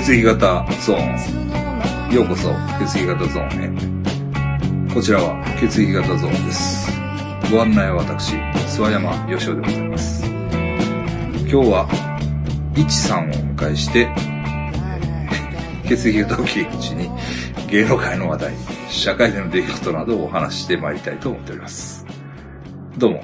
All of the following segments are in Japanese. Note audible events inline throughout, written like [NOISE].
血液型ゾーン。ようこそ、血液型ゾーンへ。こちらは血液型ゾーンです。ご案内は私、諏訪山義雄でございます。今日は、いちさんをお迎えして、血液型を切り口に、芸能界の話題、社会での出来事などをお話ししてまいりたいと思っております。どうも、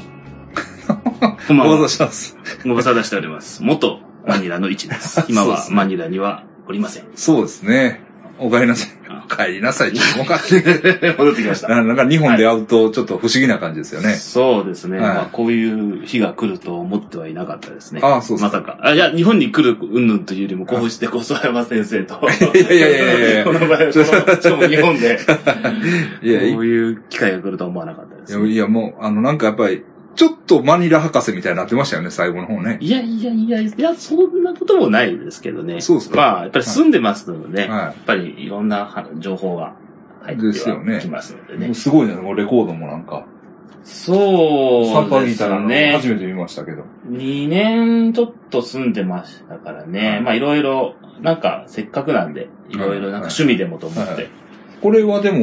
こんばんはご無沙汰。してます。ご無沙汰しております。元マニラの位置です。[LAUGHS] 今はマニラにはおりません。そうですね。お帰りなさい。お帰りなさい。ちょっとおかしい。戻ってきました。ななんか日本で会うとちょっと不思議な感じですよね。そうですね。はいまあ、こういう日が来ると思ってはいなかったですね。ああそうですまさか。あ、いや、日本に来る云々というよりも、こうして小沢山先生と。いやいやいやいやいやこの場合、このしかも日本で、[LAUGHS] いや、いこういう機会が来るとは思わなかったです、や、いやもう、あの、なんかやっぱり、ちょっとマニラ博士みたいになってましたよね、最後の方ね。いやいやいや、いや、そんなこともないですけどね。そうですかまあ、やっぱり住んでますので、はいやっぱりいろんなは情報が入ってきますのでね。すごいね、レコードもなんか。そうサンパですギターのね。初めて見ましたけど。2年ちょっと住んでましたからね。はいまあいろいろ、なんかせっかくなんで、いろいろなんか趣味でもと思って。はいこれはでも、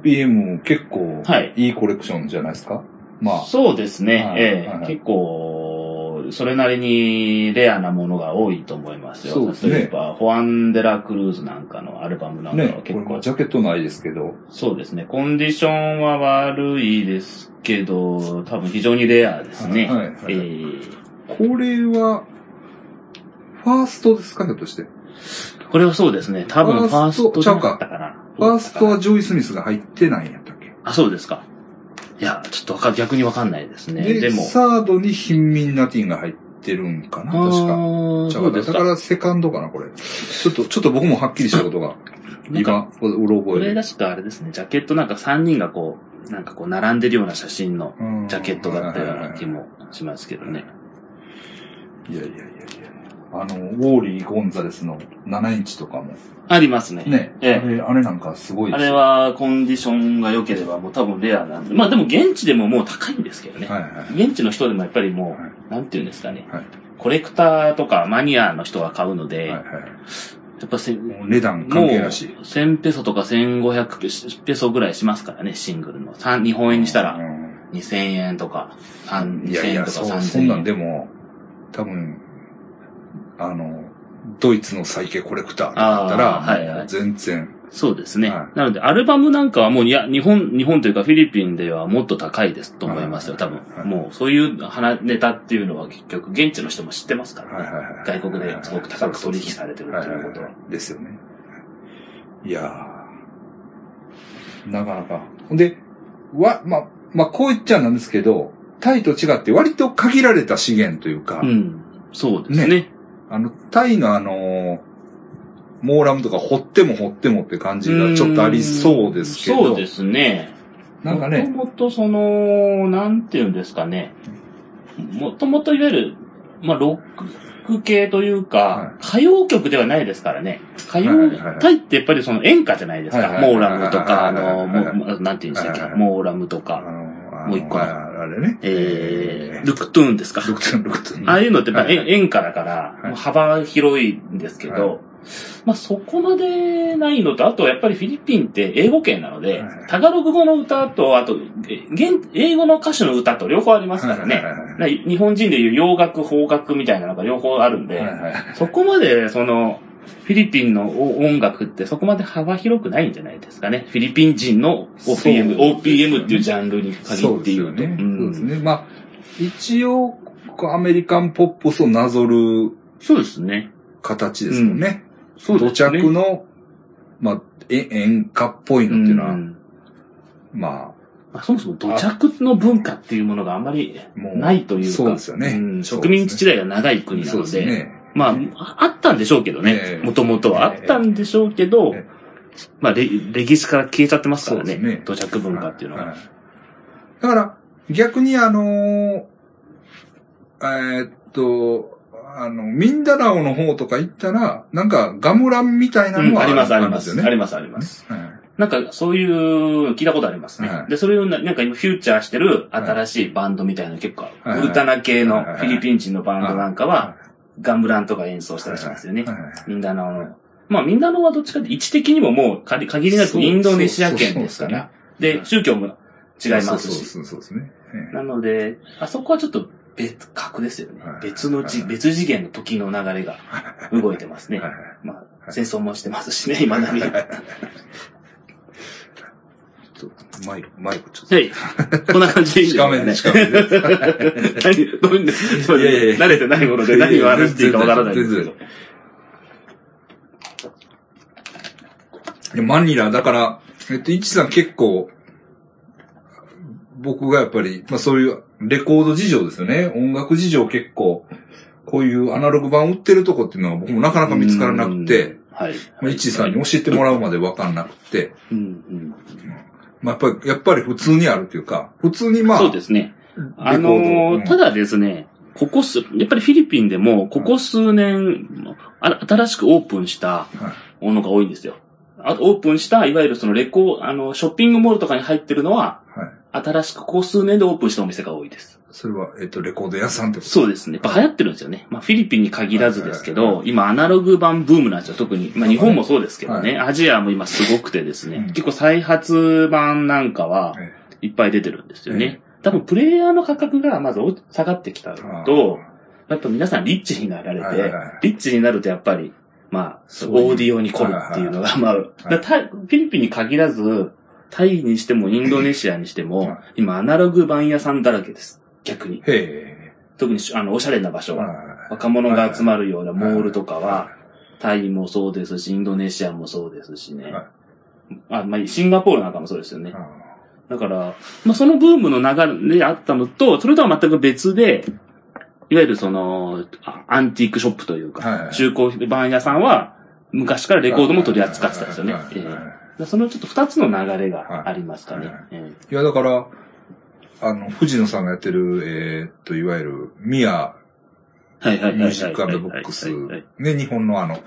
OPM 結構はい、いいコレクションじゃないですか？まあ、そうですね。はいええはい結構、それなりにレアなものが多いと思いますよ。そうですね例えば、ホアンデラ・クルーズなんかのアルバムなんかねは、結構、これもジャケットないですけど、そうですね。コンディションは悪いですけど、多分非常にレアですね。はいはいええこれは、ファーストですかひょっとして？これはそうですね。多分フファーストァーストじゃなかったかな。ファーストはジョイ・スミスが入ってないんやったっけ？あ、そうですか。いや、ちょっとわか逆にわかんないですね。で、でも。サードにヒンミン・ナティンが入ってるんかな確か。そううですか。だからセカンドかなこれ。ちょっと、ちょっと僕もはっきりしたことが、今、うろこ覚えで。れ確かあれですね。ジャケットなんか3人がこう、なんかこう並んでるような写真のうんジャケットだったような気もしますけどね。いやいやいや。あの、ウォーリー・ゴンザレスの7インチとかも。ありますね。ね。ええあれ、あれなんかすごいあですよれはコンディションが良ければもう多分レアなんで。まあでも現地でももう高いんですけどね。はいはい。現地の人でもやっぱりもう、はいなんていうんですかね。はいコレクターとかマニアの人が買うので、やはいはい。っぱせもう値段もう関係なし。1000ペソとか1500ペソぐらいしますからね、シングルの。三日本円にしたらうん2000円とか、三2000いやいや、円とかそう、3000円。そんなんでも、多分、あの、ドイツのサイケコレクターだったら、はいはい全然、そうですね。はいなので、アルバムなんかはもう、いや、日本、日本というかフィリピンではもっと高いですと思いますよ、多分はい。はいもう、そういう花ネタっていうのは結局、現地の人も知ってますからね。はいはいはい。外国ですごく高く取引されてるっていうことは。ですよね。いやーなかなか。ほんで、わ、ま、まあ、こう言っちゃなんですけど、タイと違って割と限られた資源というか、うん。そうですね。あの、タイのあのーモーラムとか掘っても掘ってもって感じがちょっとありそうですけど、そうですね。なんかね、もともとその、なんていうんですかね。もともといわゆる、まあ、ロック系というか、は歌謡曲ではないですからね。歌謡、はいはいはいタイってやっぱりその演歌じゃないですか。はいはいはいモーラムとか、あの、なんていうんでしたっけはいはい、はいモーラムとあか、のあのもう一個あれね。えー、ルクトゥーンですか？ルクトゥン、ルクトゥン。ああいうのってやっぱ演歌だから、幅広いんですけど、はまあそこまでないのと、あとやっぱりフィリピンって英語圏なので、はいタガログ語の歌と、あと、英語の歌手の歌と両方ありますからね。日本人でいう洋楽、邦楽みたいなのが両方あるんで、そこまでその、フィリピンの音楽ってそこまで幅広くないんじゃないですかね。フィリピン人の OPM、ね OPM っていうジャンルに限そうって言うと。ですよね。うんそうですね。まあ、一応、アメリカンポップスをなぞるそうですね。形ですもんね。土そうですね。着の、まあ、え演歌っぽいのっていうのは、んままあ、そもそも土着の文化っていうものがあんまりないというか、そうですよねんそうですね植民地時代が長い国なそうので、ですね。まあ、ああったんでしょうけどね。え。え。もともとはあったんでしょうけど、えまあレ、歴史から消えちゃってますからね。ね。土着文化っていうのは。はい。だから、逆にあのーえーっと、あの、ミンダナオの方とか行ったら、なんかガムランみたいなのはうんあります、ありんます。あります、あります。はい。なんか、そういう、聞いたことありますね。はい。で、それをな、なんか今、フューチャーしてる新しいバンドみたいなの結構、はい。ウルタナ系のはい。フィリピン人のバンドなんかは、ガンブランとか演奏したりしますよね。はいはいミンダナオの。まあみんなのはどっちかって位置的にももう限限りなくインドネシア圏ですから。で、宗教も違いますし。そうそうそうですね。ええなので、あそこはちょっと別格ですよねはい。別のじ、はい別次元の時の流れが動いてますねまあ、戦争もしてますしね、今だに。はちょっとマイク、マイクちょっと。い。こんな感じでいいんですかね。近めで近め [LAUGHS] 何、どういうんですかいやいやいや慣れてないもので何を話していいかわからないんですけど。マニラ、だから、えっと、イチさん結構、僕がやっぱり、まあそういうレコード事情ですよね。音楽事情結構、こういうアナログ版売ってるとこっていうのは僕もなかなか見つからなくて、うん、はい。まあ、イチさんに教えてもらうまでわかんなくて、うんうん。まあやっぱり、やっぱり普通にあるっていうか、普通にまあ、そうですね。あのーうんただですね、ここす、やっぱりフィリピンでも、ここ数年、あ新しくオープンしたはいものが多いんですよ。あオープンした、いわゆるそのレコあの、ショッピングモールとかに入ってるのは、はい。新しくここ数年でオープンしたお店が多いです。それは、えっと、レコード屋さんってこと？そうですね。やっぱ流行ってるんですよね。まあフィリピンに限らずですけはいはいど、今アナログ版ブームなんですよ。特に。まあ日本もそうですけどね。アジアも今すごくてですね。うん結構再発版なんかはえいっぱい出てるんですよね。多分プレイヤーの価格がまず下がってきたのと、やっぱ皆さんリッチになられてはいはいはい、リッチになるとやっぱり、まあ、オーディオに凝るっていうのが、まあ、だからタイフィリピンに限らず、タイにしてもインドネシアにしてはもい、今アナログ版屋さんだらけです。逆に。へ特にあの、おしゃれな場所。若者が集まるようなモールとかはは、タイもそうですし、インドネシアもそうですしね。はい。あ、まあ、シンガポールなんかもそうですよね。だから、まあ、そのブームの流れであったのと、それとは全く別で、いわゆるその、あアンティークショップというか、中古版屋さんは、昔からレコードも取り扱ってたんですよね。そのちょっと二つの流れがありますかね。いや、だから、あの、藤野さんがやってる、えーっと、いわゆる、ミア。ミュージックブックスね、日本のあの、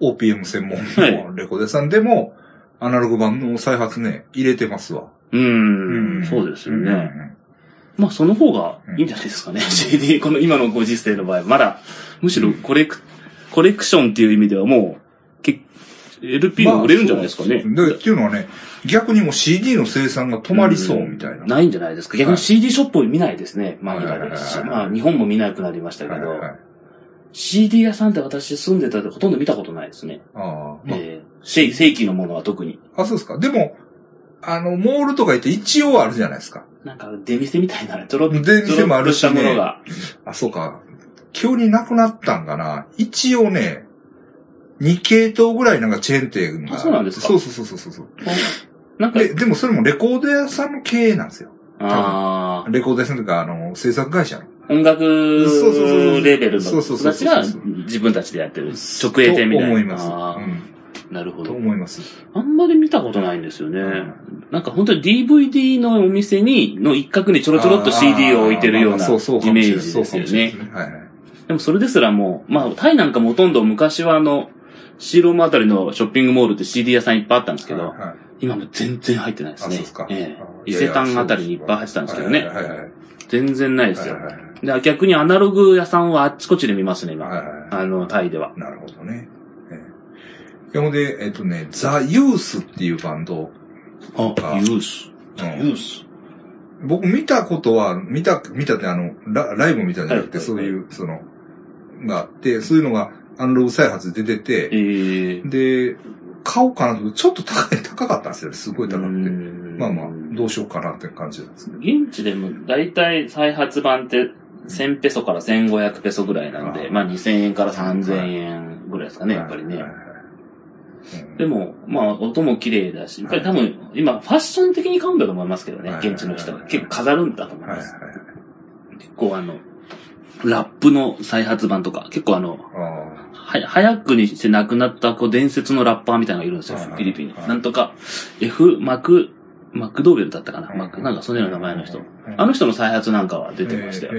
OPM 専門はいのレコード屋さん。でも、アナログ版の再発ね、入れてますわ。うーん、そうですよね。うんまあ、その方がいいんじゃないですかね。[LAUGHS] CD、この今のご時世の場合、まだ、むしろコレク、コレクションっていう意味ではもう、け LP が売れるんじゃないですかね。まあっていうのはね、逆にもう CD の生産が止まりそうみたいな。ないんじゃないですか。逆に CD ショップを見ないですね。マニラはいでまあ、日本も見なくなりましたけどはいはいはい、CD 屋さんって私住んでたでほとんど見たことないですね。ああ、まあえー正正規のものは特に。あ、そうですか。でも、あの、モールとか行って一応あるじゃないですか。なんか、出店みたいな、ちょろっと、出店もあるしねしたものが。あ、そうか。急になくなったんかな。一応ね、2系統ぐらいなんかチェーン店が。あそうなんですか？そうそうそうそうそう。なんか、で、でもそれもレコード屋さんの経営なんですよ。ああ、レコード屋さんとか、あの、制作会社の。音楽そうそうそうそうレベルのそうそうそうそう人たちが自分たちでやってる直営店みたいな。と思います。なるほど。思います。あんまり見たことないんですよね。なんか本当に DVD のお店に、の一角にちょろちょろっと CD を置いてるようなイメあージですよね。でもそれですらもう、まあタイなんかもほとんど昔はあの、シーロームあたりのショッピングモールって CD 屋さんいっぱいあったんですけど、はいはい今も全然入ってないですあ、ね。そうですか。ええあ伊勢丹あたりにいっぱい入ってたんですけどね。はいはいはいはい。全然ないですよはい。はいはいで逆にアナログ屋さんはあっちこっちで見ますね、今。はいはいあの、タイでは。なるほどね。ええほんで、えっとね、ザ・ユースっていうバンド。ああ、ユース。うんユース。僕見たことは、見た、見たってあの、ラライブみたいじゃなくて、はいそういう、その、があって、そういうのがアンログ再発で出てえて、えで、買おうかなと、ちょっと高い、高かったんですよね。すごい高くて。うん。まあまあ、どうしようかなって感じなんですけど。現地でも大体再発版って1000ペソから1500ペソぐらいなんで、あーまあ2000円から3000円ぐらいですかね、やっぱりね。でも、まあ音も綺麗だし、やっぱり多分今ファッション的に買うんだと思いますけどね、はい。現地の人が結構飾るんだと思いはい。はい。ます。結構あの、ラップの再発版とか、結構あの、あは、早くにして亡くなった、こう、伝説のラッパーみたいなのがいるんですよ、はいフィリピンには。いなんとか、F、マク、マクドーベルだったかな、うんマク、なんかそのような名前の人。うんあの人の再発なんかは出てましたよ。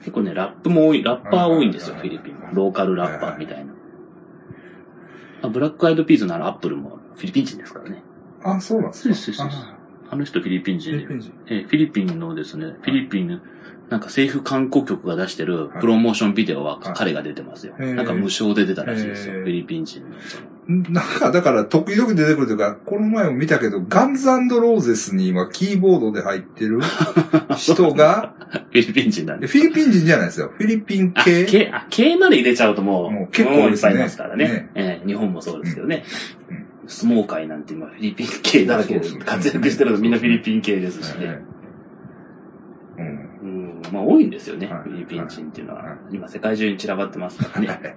結構ね、ラップも多い、ラッパー多いんですよ、はいフィリピン。ローカルラッパーみたいな。あブラックアイドピーズのあのアップルもフィリピン人ですからね。ーあ、そうなんですか。そうですそうですああの人フィリピン人でフィリピン人。えーフィリピンのですね、フィリピン、なんか政府観光局が出してるはいプロモーションビデオははい彼が出てますよ。へーなんか無償で出たらしいですよ。フィリピン人の。なんか、だから、時々出てくるというか、この前も見たけど、ガンズローゼスに今、キーボードで入ってる [LAUGHS] 人が、フィリピン人なんで。フィリピン人じゃないですよ。フィリピンあ、系。あ、K まで入れちゃうともう、もう結構もういっぱいいますからね。ねえー日本もそうですけどね。うん相撲界なんて今フィリピン系だらけで活躍してるのみんなフィリピン系ですしはいね。まあ多いんですよね、はいフィリピン人っていうのは。はい今世界中に散らばってますからね。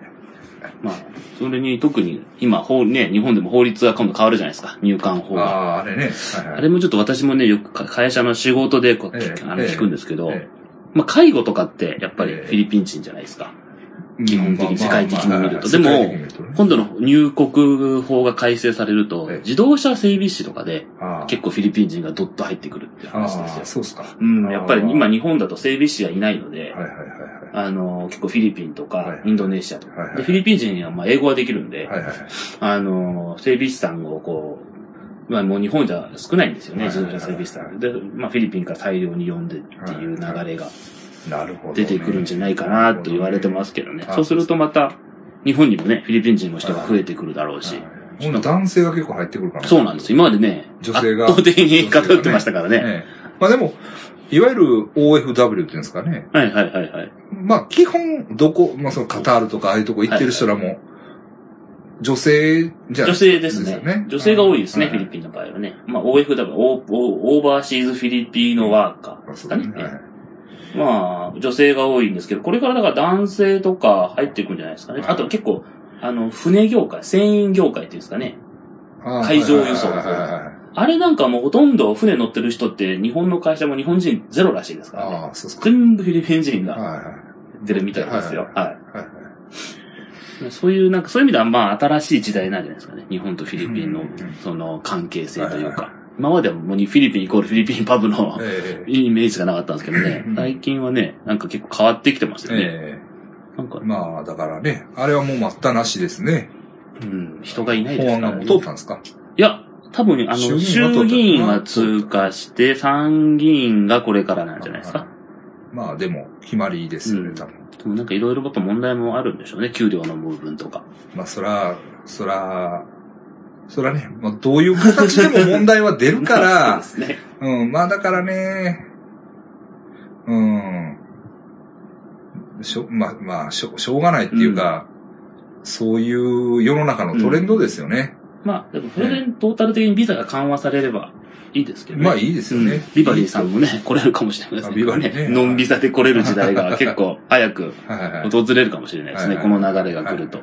[LAUGHS] まあ、それに特に今、法ね、日本でも法律が今度変わるじゃないですか。入管法が。ああ、あれね。はいはいあれもちょっと私もね、よくか会社の仕事でこう、ええあのええ聞くんですけど、えまあ介護とかってやっぱりええフィリピン人じゃないですか。え基本的に世界的に見ると。でも今度の入国法が改正されると、ええ。自動車整備士とかで結構フィリピン人がどっと入ってくるっていう話ですよ。そうっすか。うん、やっぱり今日本だと整備士がいないので、あの、結構フィリピンとかインドネシアとか、フィリピン人はまあ英語はできるんで、あの、整備士さんをこう、まあもう日本じゃ少ないんですよね、自動車整備士さん。で、まあフィリピンから大量に呼んでっていう流れが。出てくるんじゃないかなと言われてますけどね。はいそうするとまた、日本にもね、フィリピン人の人が増えてくるだろうし。はい今度男性が結構入ってくるからそうなんです。今までね、女性が圧倒的に偏ってましたからね。ええまあでも、いわゆる OFW っていうんですかね。はいはいはいはい。まあ基本、どこ、まあそのカタールとかああいうとこ行ってる人らも、女性じゃ女性ですね。よね女性が多いですね、はいフィリピンの場合はね。まあ OFW、オーオーバーシーズフィリピーノワーカーですかね。はいまあ、女性が多いんですけど、これからだから男性とか入っていくんじゃないですかね。はいあと結構、あの、船業界、船員業界っていうんですかね。海上輸送あれなんかもうほとんど船乗ってる人って日本の会社も日本人ゼロらしいですからね。全部フィリピン人が出るみたいですよ。ははい。そういう、なんかそういう意味ではまあ新しい時代なんじゃないですかね。日本とフィリピンのうんその関係性というか。今まではもうフィリピンイコールフィリピンパブのええイメージがなかったんですけどねう。ん最近はね、なんか結構変わってきてますよね。えなんかえ、まあ、だからね、あれはもう待ったなしですね。うん、人がいないで法すか？らね。案が通ったんですか？いや、多分、あの、衆衆議議院は院は通過して、参議院がこれからなんじゃないですか？まあでも、決まりですよね、うん多分。でもなんかいろいろやっぱ問題もあるんでしょうね。給料の部分とか。まあそら、そら、そらね、まあどういう形でも問題は出るから [LAUGHS] で、すね。うん、まあだからね、うん、しょ、まあ、まあ、しょ、しょうがないっていうか、そういう世の中のトレンドですよね。まあ、でもそれでトータル的にビザが緩和されればいいですけどね。まあいいですよねうんビバリーさんもね、来れるかもしれないですね。あビバリーねノンビザで来れる時代が結構早く。訪れるかもしれないですね。はいはいこの流れが来ると。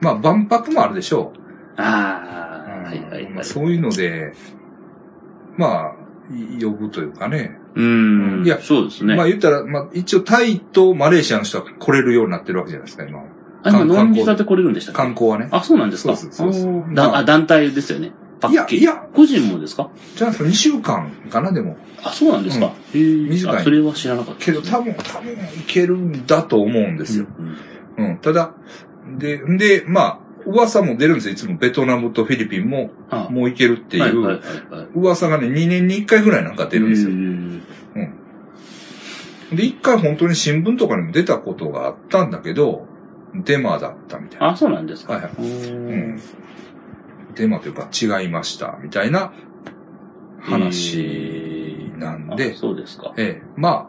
まあ万博もあるでしょう。ああ、はいはいはい。まあそういうので、まあ、い呼ぶというかね。うん。いやそうですね。まあ言ったら、まあ一応タイとマレーシアの人は来れるようになってるわけじゃないですか、今は。あ、今観ノンビザで来れるんでしたっけ？観光はね。あ、そうなんですか？そうそうですあーまあだあ、団体ですよね。パッケージ。いやいや個人もですか？じゃあ、2週間かな、でも。あ、そうなんですか、へー短いあそれは知らなかったけど多分、多分いけるんだと思うんですよ。うんうん。ただ、で、で、まあ、噂も出るんですよ。いつもベトナムとフィリピンも、あもういけるっていう。噂がね、2年に1回ぐらいなんか出るんですよう。んで、1回本当に新聞とかにも出たことがあったんだけど、デマだったみたいな。あ、そうなんですかはいはいおうーん。デマというか違いました、みたいな話なんであ、そうですか。ええ、まあ、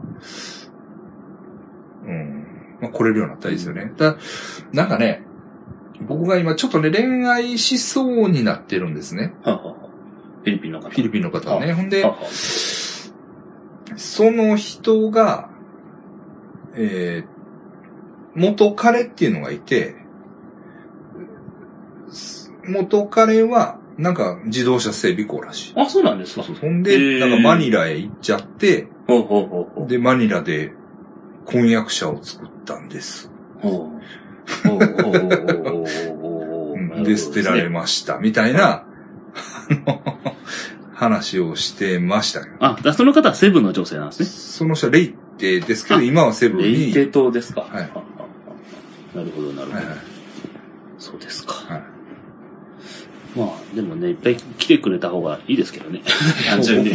うん、まあ来れるようになったらいいですよね。だなんかね、僕が今ちょっとね、恋愛しそうになってるんですね。フィリピンの方。フィリピンの方はね。ほんでその人が、えー元彼っていうのがいて、元彼は、なんか自動車整備工らしい。ああ、そうなんですか。ほんで、なんかマニラへ行っちゃって。で、マニラで婚約者を作ったんです。で、捨てられました、みたいな、あの、話をしてましたけど。あ、だその方はセブンの女性なんですね。その人はレイテですけど、あ今はセブンに。レイテ島ですか。はいなるほど、なるほど。そうですか。はいまあ、でもね、いっぱい来てくれた方がいいですけどね。単純に。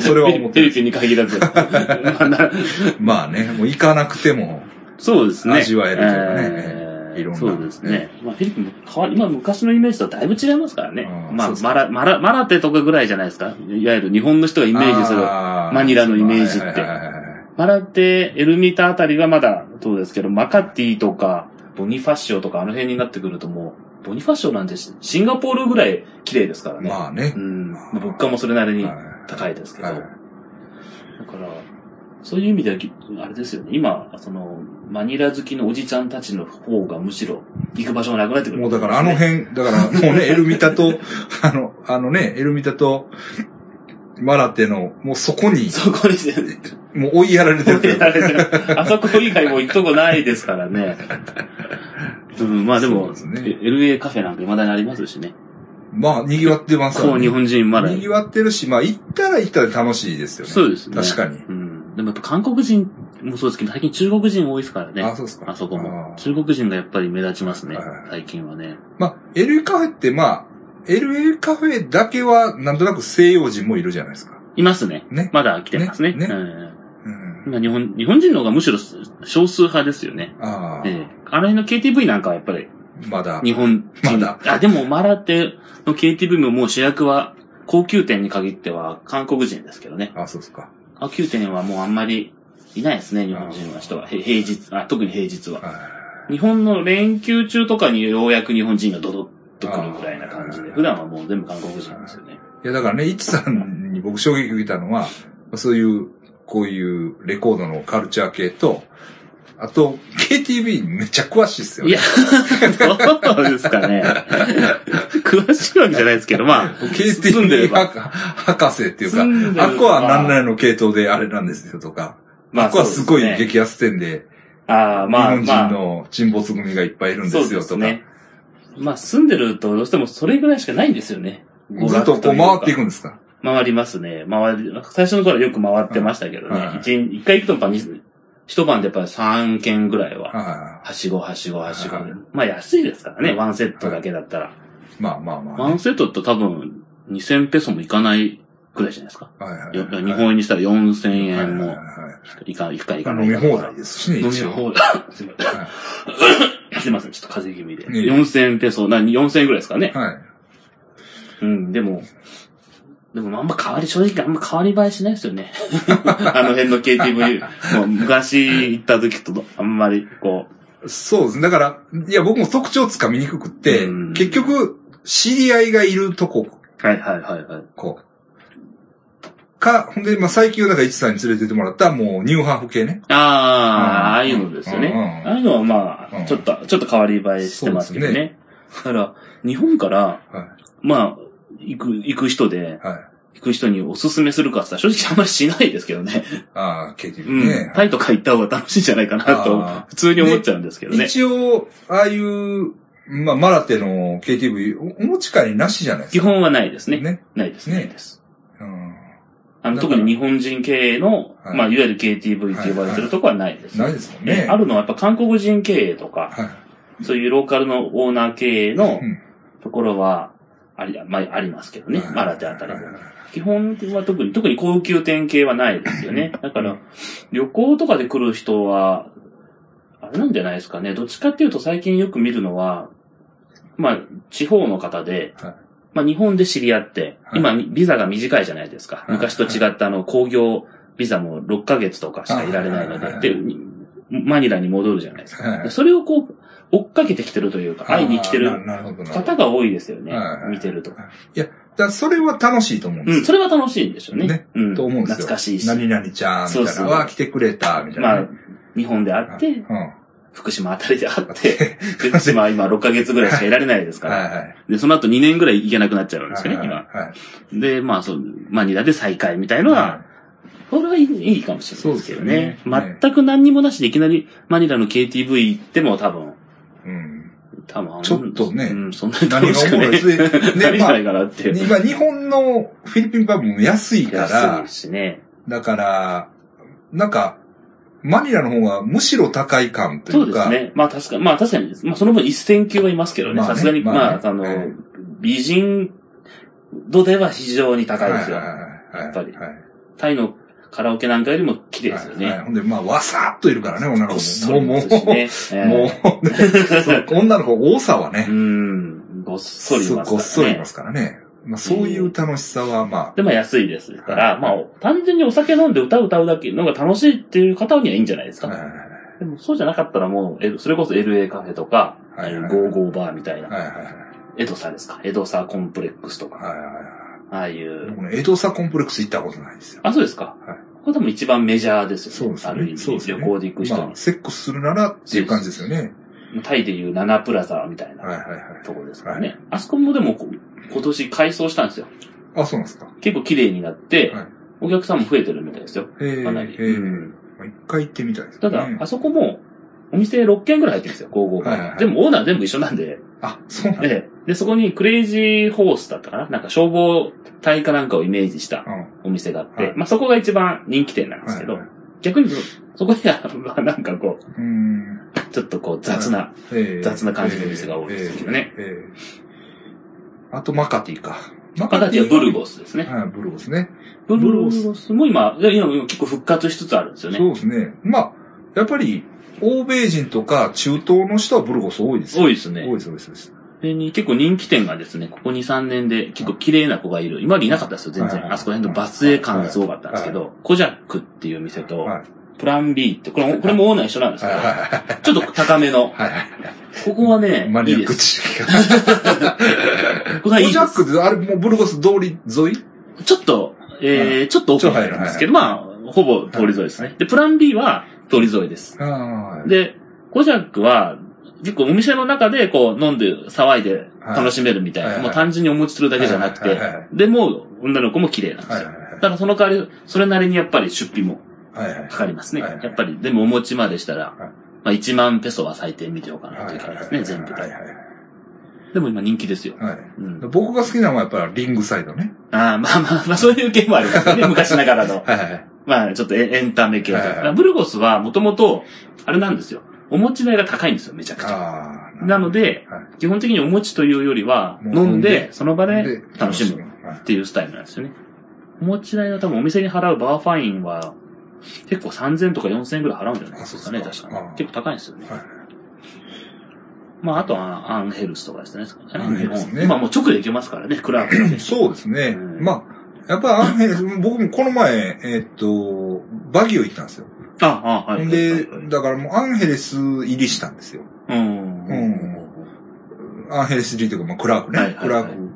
それは思ってるフィリピンに限らず。[LAUGHS] まあね、もう行かなくても、そうですね。味わえるというかねえーいろんなそうですね。まあ、フィリピンも変わり、今昔のイメージとだいぶ違いますからね。まあマラ、マラ、マラテとかぐらいじゃないですか。いわゆる日本の人がイメージする。マニラのイメージってはいはいはいはいマラテ、エルミタあたりがまだそうですけど、マカティとか、ボニファッシオとかあの辺になってくるともう、ボニファッシオなんてシシンガポールぐらい綺麗ですからね。まあねう。ん。まあ物価もそれなりにはい高いですけど。はいだから、そういう意味ではぎ、あれですよね。今、その、マニラ好きのおじちゃんたちの方がむしろ行く場所がなくなってくる、もうだからあの辺、だからもうね、[LAUGHS] エルミタと、あの、あのね、エルミタと、マラテの、もうそこに、そこに、もう追いやられてるというか。あそこ以外も行くとこないですからね。うん、まあでも、そうですねえ LA カフェなんか未だにありますしね。まあ、賑わってますこう日本人まだ。賑わってるし、まあ、行ったら行ったら楽しいですよね。そうですね。確かに。うん。でもやっぱ韓国人もそうですけど、最近中国人多いですからね。あ、そうですか。あそこも。あー中国人がやっぱり目立ちますね。最近はね。まあ、LA カフェって、まあ、LA カフェだけは、なんとなく西洋人もいるじゃないですか。いますね。ね。まだ来てますね。ねねうん日本、日本人の方がむしろ少数派ですよね。ああ、ええ。あの辺の KTV なんかはやっぱりまだ。日本人。まだあ、でもマラテの KTV ももう主役は高級店に限っては韓国人ですけどね。あ、そうですか。高級店はもうあんまりいないですね、日本人の人は。へ平日あ、特に平日は。は日本の連休中とかにようやく日本人がドドッと来るぐらいな感じで、普段はもう全部韓国人ですよね。い。いや、だからね、イチさんに僕衝撃を受けたのは、そういう、こういうレコードのカルチャー系と、あと、KTV めっちゃ詳しいっすよね。いや、どうですかね。詳しいわけじゃないですけど、まあ、KTV ば。博博士っていうか、あっこは何々の系統であれなんですよとか、まあっこはすごい激安店で、ああ、日まあ、本まあ人、の沈没組がいっぱいいるんですよとか、ですね。まあ、住んでるとどうしてもそれぐらいしかないんですよね。ずっとこう回っていくんんですか？回りますね。回り、最初の頃はよく回ってましたけどはいね。一、一回行くとやっぱに一晩でやっぱり3軒ぐらいは、ははしごはしごはしご。まあ安いですからね、はいワンセットだけだったら。い。まあまあまあ、ワンセットって多分2000ペソもいかないくらいじゃないですか。はいはいよはい日本円にしたら4000円もはいか、いくかいかないか。飲み放題ですしね、飲み。放題。すいませんは [COUGHS] すいません、ちょっと風邪気味で。いえいえ4000ペソ、な、4000円ぐらいですかねい。。はい。うん、でも、でもあんま変わり、正直あんま変わり映えしないですよね。[LAUGHS] あの辺の KTV、もう昔行った時とあんまり、こそうですね。だから、いや、僕も特徴つかみにくくってうん、結局、知り合いがいるとこ、う、はいはいはいはい。こう。か、ほんで、まあ、最近はなんか、イチさんに連れてってもらった、もう、ニューハーフ系ね。ああ、うんああいうのですよね。うんああいうのはまあ、うんちょっと、ちょっと変わり映えしてますけどね。だから、日本から、はまあ、行く、行く人で、い。はい。行く人におすすめするかって言ったら正直あんまりしないですけどね。ああ、KTV うん。ね。タイとか行った方が楽しいんじゃないかなとあ、普通に思っちゃうんですけどね。一応、ああいう、まあ、マラテの KTV、おお持ち帰りなしじゃないですか。基本はないですね。ね。ないです。ねないです。うん。あの、特に日本人経営の、はいまあ、いわゆる KTV って呼ばれてるとこはないです。ないですもんでね。あるのはやっぱ韓国人経営とか、はい。そういうローカルのオーナー経営のうんところは、あり、まあ、ありますけどね。マラテあたりでも。基本は特に、特に高級店系はないですよね。だから、旅行とかで来る人は、あれなんじゃないですかね。どっちかっていうと最近よく見るのは、まあ、地方の方で、はいまあ、日本で知り合って、はい今、ビザが短いじゃないですか。はい昔と違ったあの、工業ビザも6ヶ月とかしかいられないのはいで、で、マニラに戻るじゃないですか。それをこう、追っかけてきてるというか、会いに来てる方が多いですよねはい。見てると。だからそれは楽しいと思うんですようん、それは楽しいんでしょうね。ねうん。と思うんですよ。懐かしいし。何々ちゃんみたいな。来てくれた、みたいなまあね。、日本で会って、うん。福島あたりで会って、で [LAUGHS] 福島は今6ヶ月ぐらいしかいられないですから。はいはい。で、その後2年ぐらい行けなくなっちゃうんですよね、はい今。はい。で、まあ、そう、マニラで再会みたいのは、これはいいいいかもしれないですけどね。ね全く何にもなしでいきなりマニラの KTV 行っても多分、うん。多分、ちょっとねうん、そんなに何が楽しくねおもろいで、[LAUGHS] なで、まあ。今日本のフィリピンパブも安いから安い、しね。だから、なんか、マニラの方がむしろ高い感といそううか、ですね。まあ確かに、まあ確かに、まあその分1000級はいますけどね。さすがに、まあねまあ、あのはい、美人度では非常に高いですよ。はいはいはいはい。やっぱりはい。タイのカラオケなんかよりも綺麗ですよね。はいはいほんで、まあ、わさっといるからね、女の子も。もう、ですしね。えもう、女の子多さはねう、ん。ごっそりいますからね。ごっそりいますからね。まあ、そういう楽しさは、までも安いですから、はいまあ、単純にお酒飲んで歌を歌うだけのが楽しいっていう方にはいいんじゃないですあ、か。はいはいでもそうじゃなかったらもう、えそれこそ LA カフェとか、はいはいゴーゴーバーみたいな、はいはいエドサですか？エドサコンプレックスとか、はいはいはいはい。ああいう。僕ね、エドサコンプレックス行ったことないんですよ。あ、そうですか。はいこれ多分一番メジャーですよね。そうですねある意味、そうですね旅行で行く人に。まあ、セックスするならっていう感じですよね。タイでいうナナプラザみたいなはいはいはい。ところですからね。あそこもでもこ今年改装したんですよ。あ、そうなんですか。結構綺麗になって、はいお客さんも増えてるみたいですよ。かなり。へえうんまあ一回行ってみたいですね。ただ、あそこも、お店6軒ぐらい入ってるんですよ、55が。はいはいはいでもオーナー全部一緒なんで、あ、そうなんだ。ええで、そこにクレイジーホースだったかな？なんか消防隊かなんかをイメージしたうん。お店があって、はいまあそこが一番人気店なんですけど、はいはい逆にそそこには、まあなんかこう、う。ちょっとこう雑な、ええ雑な感じのお店が多いですけどね。あと、マカティか。マまあ、はブルゴゴスですね。はい、ブルゴスね。ブルゴススも今、今結構復活しつつあるんですよね。そうですね。まあ、やっぱり、欧米人とか中東の人はブルゴス多いですよ。多いですね。多いです、多いです多いです。でに結構人気店がですね、ここ2、3年で結構綺麗な子がいる。今までいなかったですよ、全然。はいあそこら辺のバスエ感がすごかったんですけど、コジャックっていう店と、はい。プラン B って、これもこれもオーナー一緒なんですけど、ちょっと高めの。はい。はい。ここはね、マニアック。知識が。コジャックって、あれもうブルゴス通り？沿いちょっと、えー、ちょっと奥に入るんですけど、まあ、ほぼ通り沿いですね。で、プラン B は通り沿いです。で、コジャックは、結構お店の中でこう飲んで騒いで楽しめるみたいな。はいはいもう単純にお持ちするだけじゃなくてはいはいはい、でも女の子も綺麗なんですよ。だからその代わり、それなりにやっぱり出費も。かかりますね。やっぱり、でもお持ちまでしたら、はいまあ1万ペソは最低見ておかないといけないですね、全部で。でも今人気ですよ。はい。はい。うん、僕が好きなのはやっぱりリングサイドね。ああ、まあまあまあ、そういう系もありますね。[LAUGHS] 昔ながらの。はいはい。まあちょっとエエンタメ系はいはいブルゴスはもともと、あれなんですよ。お持ち代が高いんですよ、めちゃくちゃ。なので、はい基本的にお持ちというよりは、飲んで、その場で楽しむはいっていうスタイルなんですよね。お持ち代は多分お店に払うバーファインは、結構3000とか4000円ぐらい払うんじゃないですかね、確かに。結構高いんですよね。はいまあ、あとはアンヘルスとかですね。アンヘルスね今もう直で行けますからね、クラーク [LAUGHS] そうですね。うんまあ、やっぱアンヘレス、僕もこの前、えーっと、バギオ行ったんですよ。あ、あ、はい。で、だからもうアンヘレス入りしたんですよ。うん。うんアンヘレス入りというか、まあ、クラークね。はいはいはいクラーク。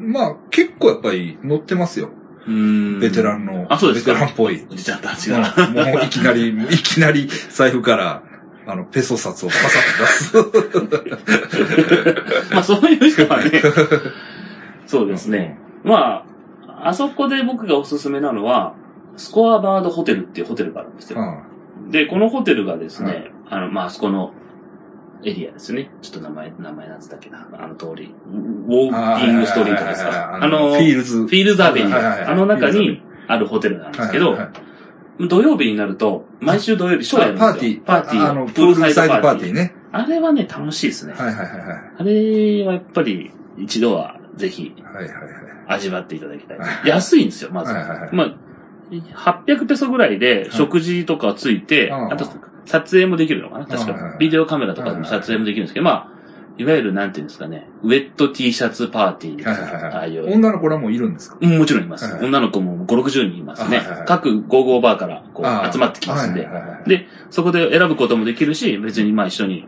まあ、結構やっぱり乗ってますよ。うん。ベテランの。あ、そうですか。ベテランっぽい。おじちゃんたちもが。うもういきなり、[LAUGHS] いきなり財布から、あの、ペソ札をパサッと出す。[LAUGHS] まあ、そういう人はね、[LAUGHS] そうですね。まあ、あそこで僕がおすすめなのは、スコアバードホテルっていうホテルがあるんですよ。あで、このホテルがですはね、あの、まあ、あそこのエリアですね。ちょっと名前、名前なんつったっけな。あの通り。ウォーキングストリートですか。あの、フィールズ。フィールズアベニュー。あの中にあるホテルなんですけど土曜日になると、毎週土曜日、ショーやるんですよ。パーティー。パーティー。あの、プールサイドパーティーね。あれはね、楽しいですね。はいはいはいはい。あれはやっぱり、一度はぜひ。味わっていただきたいはい。安いんですよ、まず。まあ、800ペソぐらいで食事とかついて、はいあと撮影もできるのかな？確。か。ビデオカメラとかでも撮影もできるんですけど、まあ、いわゆるなんていうんですかね、ウェット T シャツパーティーみたいな、はいはいはいああいう。女の子らもいるんですか？うんもちろんいます。はいはい。女の子も5、60人いますね。あはいはいはい。各55バーからこう集まってきますんで。はい。はいはいで、そこで選ぶこともできるし、別にまあ一緒に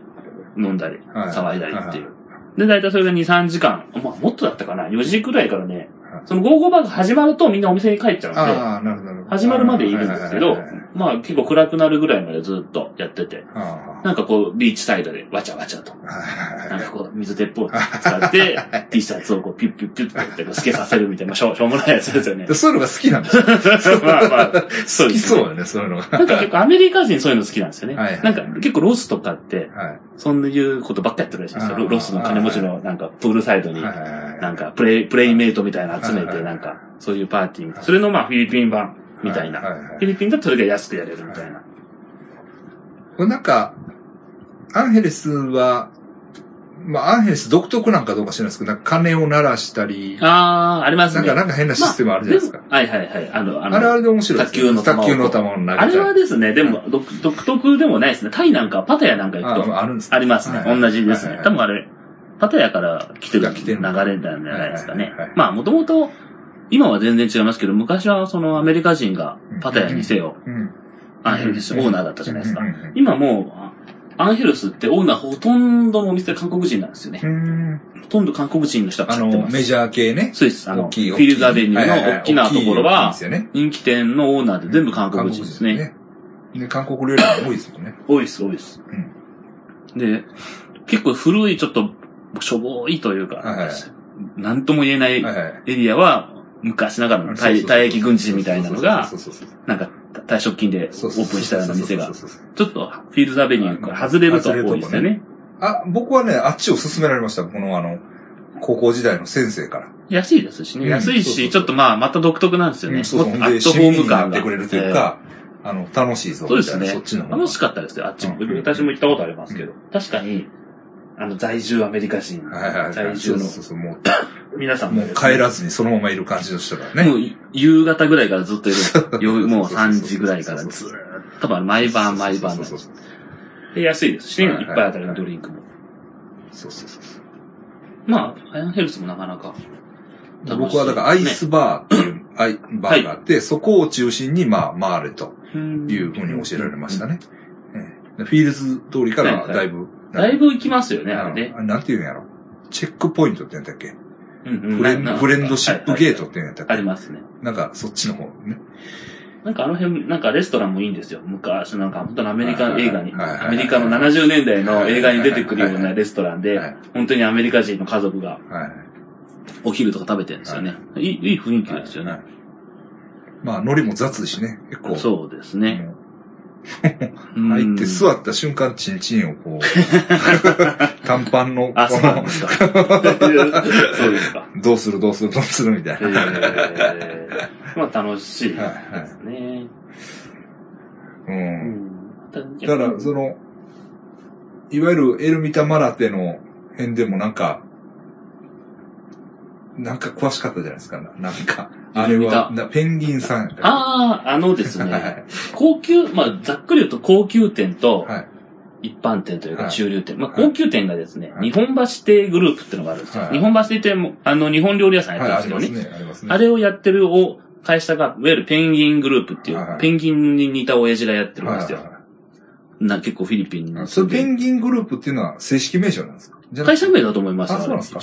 飲んだり、はい騒いだりってはいいう。で、大体それが2、3時間、まあもっとだったかな、4時くらいからねそのゴーゴーバーが始まるとみんなお店に帰っちゃうんで、ああ、なるほどなるほど。始まるまでいるんですけどまあ結構暗くなるぐらいまでずっとやってて、あなんかこうビーチサイドでわちゃわちゃと、なんかこう水鉄砲を使って、T シャツをこうピュッピュッピュッって透けさせるみたいな、まあしょうしょうもないやつですよねで。そういうのが好きなんですよ。まあまあ、そう好きですね。そうだね、そういうのが。なんか結構アメリカ人そういうの好きなんですよね。なんか結構ロスとかって、はい。そういうことばっかやってるらしいですよ。ロロスの金持ちのなんかプールサイドに、なんかプレイ、プレイメイトみたいなの集めて、なんかそういうパーティーみたいな。それのまあフィリピン版みたいな。はいはいはいフィリピンだとそれが安くやれるみたいな。これなんか、アンヘレスは、まあ、アンヘルス独特なんかどうか知らないですけど、なんか鐘を鳴らしたり、あー、ありますね。なんか、なんか変なシステムあるじゃないですか。まあはいはいはい。あの、あの、あれはあれで面白いです卓球の球を卓球の球を投げたりあれはですね、でも、独独特でもないですね。タイなんか、パタヤなんか行くと、ああるんですありますね。はい同じですねはい。多分あれ、パタヤから来てる流れなんじゃないですかねはいはいはい。まあ、もともと、今は全然違いますけど、昔はそのアメリカ人がパタヤにせよ、うん。アンヘルスオーナーだったじゃないですか今もう、アンヘルスってオーナーほとんどのお店韓国人なんですよね。うん。ほとんど韓国人の人があの、買ってます。メジャー系ね。そうです。あの、フィールドアベニューの大きなところは。人気店のオーナーで全部韓国人ですね。で、韓国料理も多いですもんね。多いです、多いです。で、結構古い、ちょっと、しょぼいというか、なんとも言えない。エリアは、昔ながらの退退役軍人みたいなのがなんか、退職金でオープンしたような店がちょっとフィールドアベニューから外れると多いですよね。あ、僕はね、あっちを勧められました。このあの、高校時代の先生から。安いですしね。うん安いし、ちょっとまあ、また独特なんですよね。うんそうそう。アで、ットホーム感が。ってくれるというか、あの、楽しいぞ。そうですねそっちの楽しかったですよ、あっちも。うん私も行ったことありますけど。確かに、あの、在住アメリカ人、はいはいはい。在住のそうそうそう。もう、皆さんももう帰らずにそのままいる感じの人がね。もう夕方ぐらいからずっといる。[LAUGHS] 夜もう3時ぐらいからずっと、多分毎晩毎晩で、安いですし一杯あたりのドリンクも。そうそうそうそう。まあ、アイアンヘルスもなかなか。僕はだからアイスバーっていう、アイバーがあって、そこを中心にまあ回れとうんいうふうに教えられましたね。ええフィールズ通りからだいぶ。だいぶ行きますよね、あれね。あなんていうんやろ。チェックポイントって言うんだっけフレンななフレンドシップゲートってやったっけ？ありますね。なんかそっちの方ね。なんかあの辺、なんかレストランもいいんですよ。昔なんか本当のアメリカ映画に、アメリカの70年代の映画に出てくるようなレストランではい、本当にアメリカ人の家族がはい。お昼とか食べてるんですよね。いい、いい雰囲気ですよねはい。まあ、海苔も雑だしね。結構。そうですね。入って座った瞬間、チンチンをこう、[LAUGHS] 短パンの、あ、この。そうですか。どうするどうするどうするみたいえな。ー、まあ楽しいですね。う。うんんだから、その、いわゆるエルミタ・マラテの辺でもなんか、なんか詳しかったじゃないですか。なんか、あれは、なペンギンさんああ、あのですはね、い。高級、まあ、ざっくり言うと高級店とはい。一般店というかはい中流店。まあ、はい高級店がですね、はい日本橋亭グループっていうのがあるんですよ。はい日本橋亭っても、あの、日本料理屋さんやってはい、るんですよね。あね。あね。あれをやってるお会社が、いわゆるペンギングループっていう、ペンギンに似た親父がやってるんですよ。な結構フィリピンにはいそれペ。ンギングループっていうのは正式名称なんですか？会社名だと思いますよあそうなんですか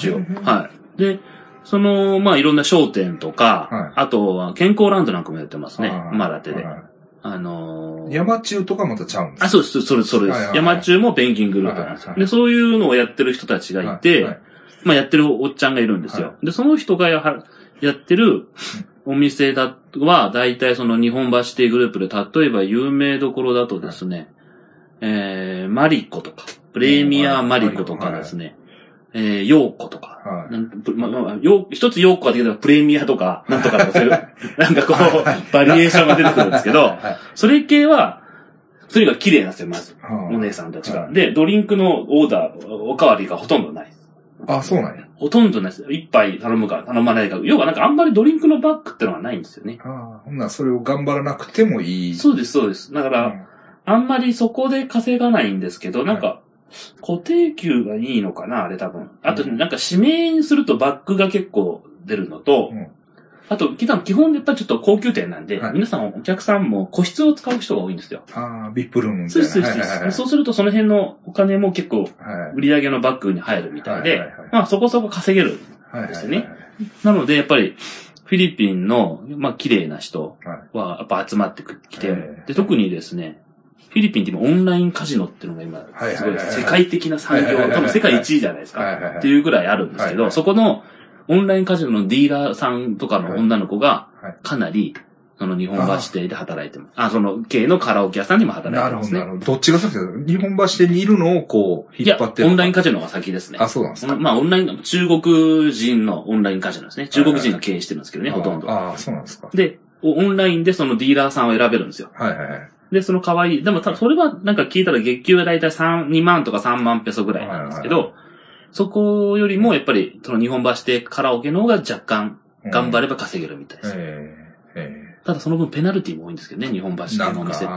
はい。で、その、まあ、いろんな商店とか、はい。あとは健康ランドなんかもやってますね。あ。ーマラテで。はい。あのー山中とかまたちゃうんですかあ、そうです、それ、それです。はいはいはい。山中もペンギングループなんですよ。はいはいはい。で、そういうのをやってる人たちがいて、はいはい。まあやってるおっちゃんがいるんですよ。はで、その人がやはやってるお店だは、だいたいその日本橋亭グループで、例えば有名どころだとですね、えー、マリコとか、プレミアマリコとかですね、えー、ヨーコとか、はいなんぷまあまあ、よ一つヨーコができたらプレミアとか、[LAUGHS] なんとかとかそういう、なんかこう、バリエーションが出てくるんですけど、はいそれ系は、それが綺麗なんですよ、まず。はいお姉さんたちが。はいで、ドリンクのオーダー、おかわりがほとんどない。あ、そうなんや。ほとんどないです。一杯頼むか頼まないか。要はなんかあんまりドリンクのバッグってのはないんですよね。ああ、ほんならそれを頑張らなくてもいい。そうです、そうです。だから、うんあんまりそこで稼がないんですけど、なんか、固定給がいいのかな、あれ多分。あと、うんなんか指名にするとバッグが結構出るのと、うん。あと、基本やっぱりちょっと高級店なんで、はい。皆さんお客さんも個室を使う人が多いんですよ。ああ、ビップルームみたそいうな。です、そうです。はいはいはいそうするとその辺のお金も結構はい。売り上げのバッグに入るみたいで、はいはいはいまあそこそこ稼げる。はいはいですねなので、やっぱり、フィリピンの、まあ綺麗な人はやっぱ集まってきて、ええ。で、特にですね、フィリピンって今オンラインカジノっていうのが今、はいすごい世界的な産業多分世界一位じゃないですか。っていうぐらいあるんですけど、そこのオンラインカジノのディーラーさんとかの女の子がはい、かなり、その日本橋邸で働いてます。あその系のカラオケ屋さんにも働いなるほど、てますねな。るほど。どっちが先ですか？日本橋店にいるのをこう、いや引っ張って、るオンラインか。カジノが先ですね。あ、そうなんですか？まあ、オンライン、中国人のオンラインカジノですね。中国人が経営してるんですけどね、ほとんど。ああ、そうなんですか。で、オンラインでそのディーラーさんを選べるんですよ。はいはいはい。で、その可愛い、でもたそれはなんか聞いたら月給がだいたい3、2万とか3万ペソぐらいなんですけど、そこよりもやっぱり、その日本橋でカラオケの方が若干頑張れ。れば稼げるみたいです。えええただその分ペナルティも多いんですけどね、日本橋のお店っ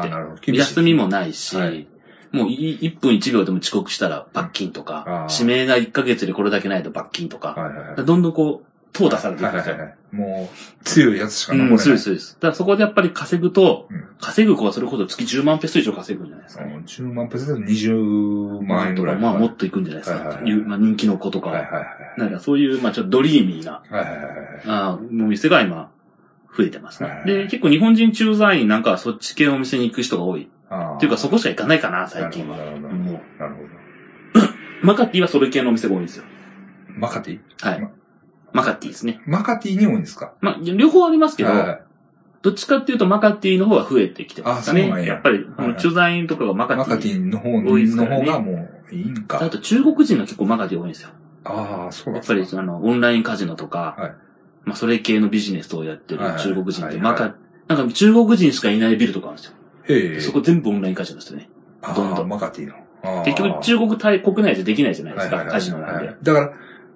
て。休みもないし、はい。もうい1分1秒でも遅刻したら罰金とか、指名が1ヶ月でこれだけないと罰金とか、はいはいはい。どんどんこう、淘汰されていくんですよはい。はいはい。もう、強いやつしか残れない。うん、そうです、そうです。だからそこでやっぱり稼ぐと、うん稼ぐ子はそれこそ月10万ペソ以上稼ぐんじゃないですかね。うん10万ペースで20万円とか、ぐらい。まあもっといくんじゃないですか。はいはいはいまあ、人気の子とかは。はいはいはい。なんかそういう、まあちょっとドリーミーな、はいはいはいはい。あーお店が今、増えてますねはい。はいで、結構日本人駐在員なんかはそっち系のお店に行く人が多い。っていうかそこしか行かないかな、最近は。なるほど。なるもう、ほど。マカティはそれ系のお店が多いんですよ。マカティ？はいま。マカティですね。マカティに多いんですか？まあ、両方ありますけど、はいどっちかっていうとマカティの方が増えてきてますかね。ややっぱり、はいはい駐在員とかがマカティ。マカティの方多いですかのらね方がもういいんか。あと中国人が結構マカティ多いんですよ。ああ、そうなんやっ。ぱり、あの、オンラインカジノとか、はいまあ、それ系のビジネスをやってるはいはい中国人っはいて、マカ、なんか中国人しかいないビルとかあるんですよ。へえ。そこ全部オンラインカジノですよね。どんどんマカティの。結局中国対国内じゃできないじゃないですか、はいはいはいカジノなんで。だから、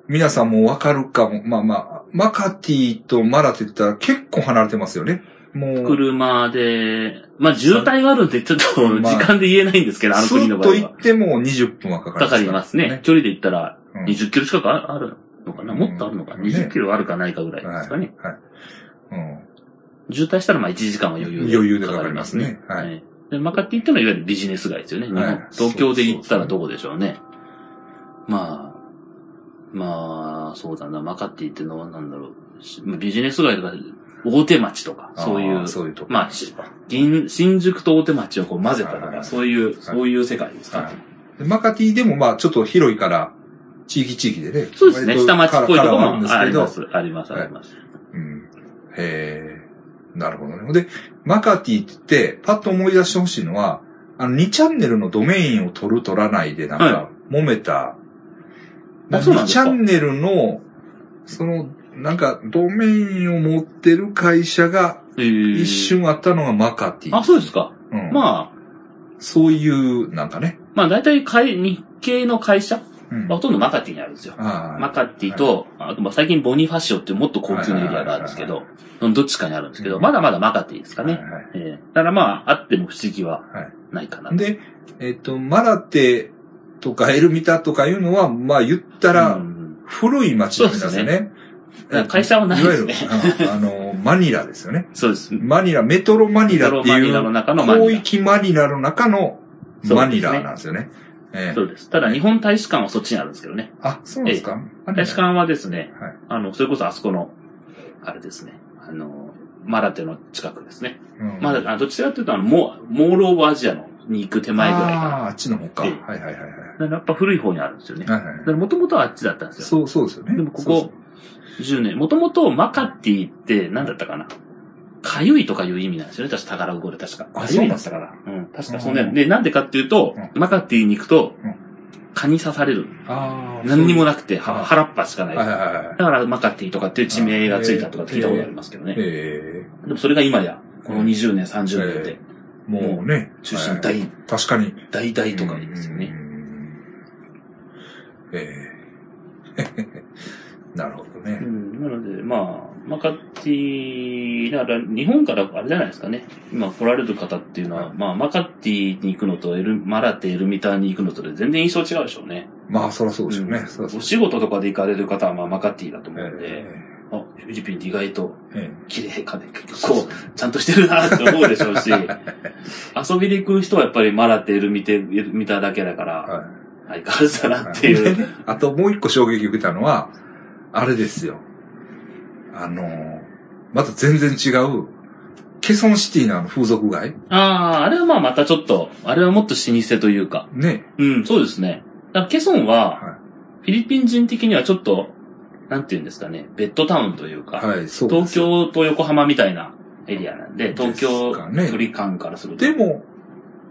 皆さんもわかるかも。まあまあ、マカティとマラテって言ったら結構離れてますよね。もう、車で、まあ渋滞があるんでちょっと [LAUGHS] まあ時間で言えないんですけど、あのスッ国の場合は。と行っても20分はかかりかかりますね。。距離で言ったらうん20キロ近くああるのかな？もっとあるのかな？うん ?20 キロあるかないかぐらいですかね。はい。うん渋滞したらまあ1時間は余裕で。余裕でかかりますねはいはい。で、マカティっていうのはいわゆるビジネス街ですよね。日本はい東京で言ったらどこでしょうね。まあ、まあ、そうだな、マカティっていうのはなんだろう。しビジネス街とか、大手町とか、そういうそういうとこ。まあし銀新宿と大手町をこう混ぜたとか、そういう、そういう世界ですか。はいでマカティでもまあちょっと広いから、地域地域でね。そうですね。下町っぽいところもですけどあります。あります、あります。うん。へえ。なるほどね。で、マカティってパッと思い出してほしいのは、あの、2チャンネルのドメインを取る取らないで、なんはか、揉めた。あそうなん2チャンネルの、その、なんか、ドメインを持ってる会社が、えー一瞬あったのがマカティ。あ、そうですか。うん。まあ、そういう、なんかね。まあ大体会日系の会社うんほとんどマカティにあるんですよ。ああマカティと、あとまあ最近ボニファシオってもっと高級なエリアがあるんですけど、どっちかにあるんですけど、うんまだまだマカティですかね。はいはいえーだからまあ、あっても不思議ははいないかな。で、えっ、と、マラテとかエルミタとかいうのは、まあ言ったらう、ん古い街なんですよね。会社はないですねいわゆる、ああの、マニラですよね。そうです。マニラ、メトロマニラっていう、中のマニラ広域マニラの中のマニラなんですよね。ええそうです。ただ日本大使館はそっちにあるんですけどね。あ、そうですか、大使館はですね、はいあの、それこそあそこの、あれですね、あの、マラテの近くですね。うんまだ、あどちらかというと、モールオブアジアのに行く手前ぐらいかああ、あっちの方か。ええはいはいはいはい。な。だからやっぱ古い方にあるんですよね。だはいはいからもともとはあっちだったんですよ。そう、そうですよね。でもここ10年。もともとマカティって何だったかなかゆいとかいう意味なんですよね。確か宝語で確か。あかゆいだったから。うん。確かそうね。うんで、なんでかっていうと、うマカティに行くとうん、蚊に刺される。ああ。何にもななくて、腹っぱしかない。はいはいだ。からマカティとかっていう地名がついたとか聞いたことありますけどね。えでもそれが今や、この20年、30年で、えもうね。中心はい大、確かに。大大とかですよね。うん。ええ [LAUGHS] なるほどね。うん、なので、まあ、マカティ、だから日本からあれじゃないですかね。今来られる方っていうのは、はいまあ、マカティに行くのとエル、マラテ、エルミターに行くのとで全然印象違うでしょうね。まあ、そりゃそうでしょうね。うんそりゃそうお仕事とかで行かれる方は、まあ、マカティだと思うんで、えあ、フィリピンって意外とええ綺麗かね、結構、ちゃんとしてるなって思うでしょうし、[LAUGHS] 遊びで行く人はやっぱりマラテ、エルミテ、エルミターだけだから、は相変わらずだなってい。いう。であともう一個衝撃を受けたのは、あれですよ。あの、また全然違う、ケソンシティのあの風俗街ああ、あれはまあまたちょっと、あれはもっと老舗というか、ね。うん、そうですね。だからケソンは、はフィリピン人的にはちょっと、なんていうんですかね、ベッドタウンというか、はい、そうです東京と横浜みたいなエリアなんで、東京距離感からすると。でも、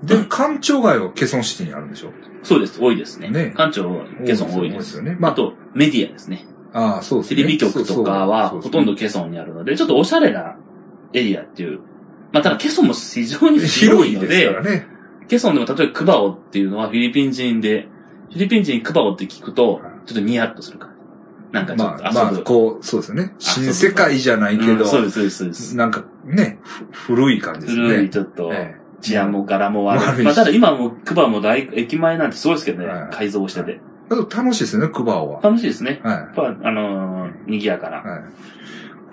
でも、官庁街はケソンシティにあるんでしょ？そうです、多いですね。ね館長はケソン多いです。よね。まあと、メディアですね。ああ、そうですね。テレビ局とかはほとんどケソンにあるので、ちょっとおしゃれなエリアっていう。まあ、ただケソンも非常に広いの広いですからで、ね。ケソンでも例えばクバオっていうのはフィリピン人で、フィリピン人クバオって聞くとはい、ちょっとニヤッとする感じ。なんかちょっまあ、まあと遊ぶ。、こう、そうですよね。新世界じゃないけど、うんそうです、そうです、そうです。なんかね、ふ古い感じですよね。古い、ちょっと、え治安も柄も悪い。悪いしまあ、ただ今もクバも大、駅前なんてすごいですけどねはい、改造してて。え。あと楽しいですよね、クバオは。楽しいですね。はやっぱ、あのー、賑やかな。い。はい。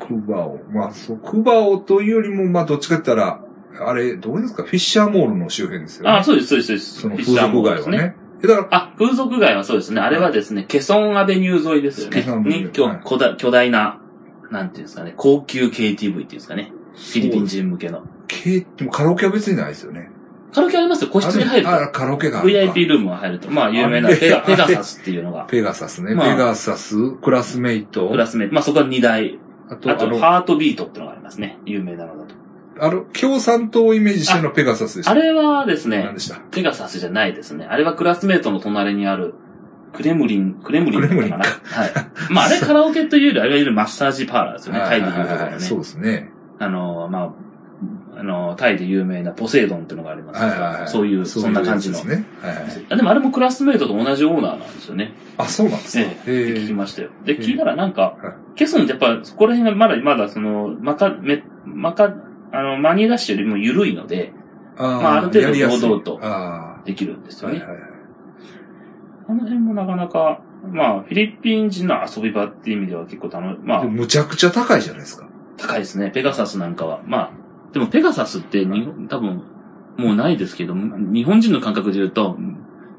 クバオ。まあ、そう、クバオというよりも、まあ、どっちかって言ったら、あれ、どうですか？フィッシャーモールの周辺ですよね。あ、そうです、そうです、そうです。その風俗街はね。。えだから、あ、風俗街はそうですね。あれはですね、ケソンアベニュー沿いですよね。ケソンアベニューに、巨大巨大な、なんていうんですかね、高級 KTV っていうんですかね。フィリピン人向けの。ケでもカラオケは別にないですよね。カラオケありますよ。個室に入るああと。カラオケがあるか。VIP ルームが入ると。まあ、有名なペガ、ペガサスっていうのが、ペガサスね。まあペガサス、クラスメイト。クラスメイト。まあ、そこは2台。あと、あと、ハートビートってのがありますね。有名なのだと。あの、共産党をイメージしてのペガサスでした。あれはですね何、でした？ペガサスじゃないですね。あれはクラスメイトの隣にある、クレムリン、クレムリンだったかな？はい。まあ、あれカラオケというより、あれはいるマッサージパーラーですよね。[LAUGHS] タイでいうところのね。そうですね。あの、まあ、あの、タイで有名なポセイドンっていうのがありますけどはいはいはい。そういう、そんな感じの。そうですね。はいはい。あでもあれもクラスメイトと同じオーナーなんですよね。あ、そうなんですか。ええ、聞きましたよ。で、ええ聞いたらなんかはい、ケソンってやっぱ、そこら辺がまだ、まだその、まか、め、まか、あの、マニーダッシュよりも緩いので、あーまあある程度堂々とあできるんですあ。よね。はいはいはい。あの辺もなかなか、まあ、フィリピン人の遊び場っていう意味では結構楽まあむちゃくちゃ高いじゃないですか。高いですね。ペガサスなんかは。まあ、でもペガサスって日本、多分、もうないですけど、日本人の感覚で言うと、いわ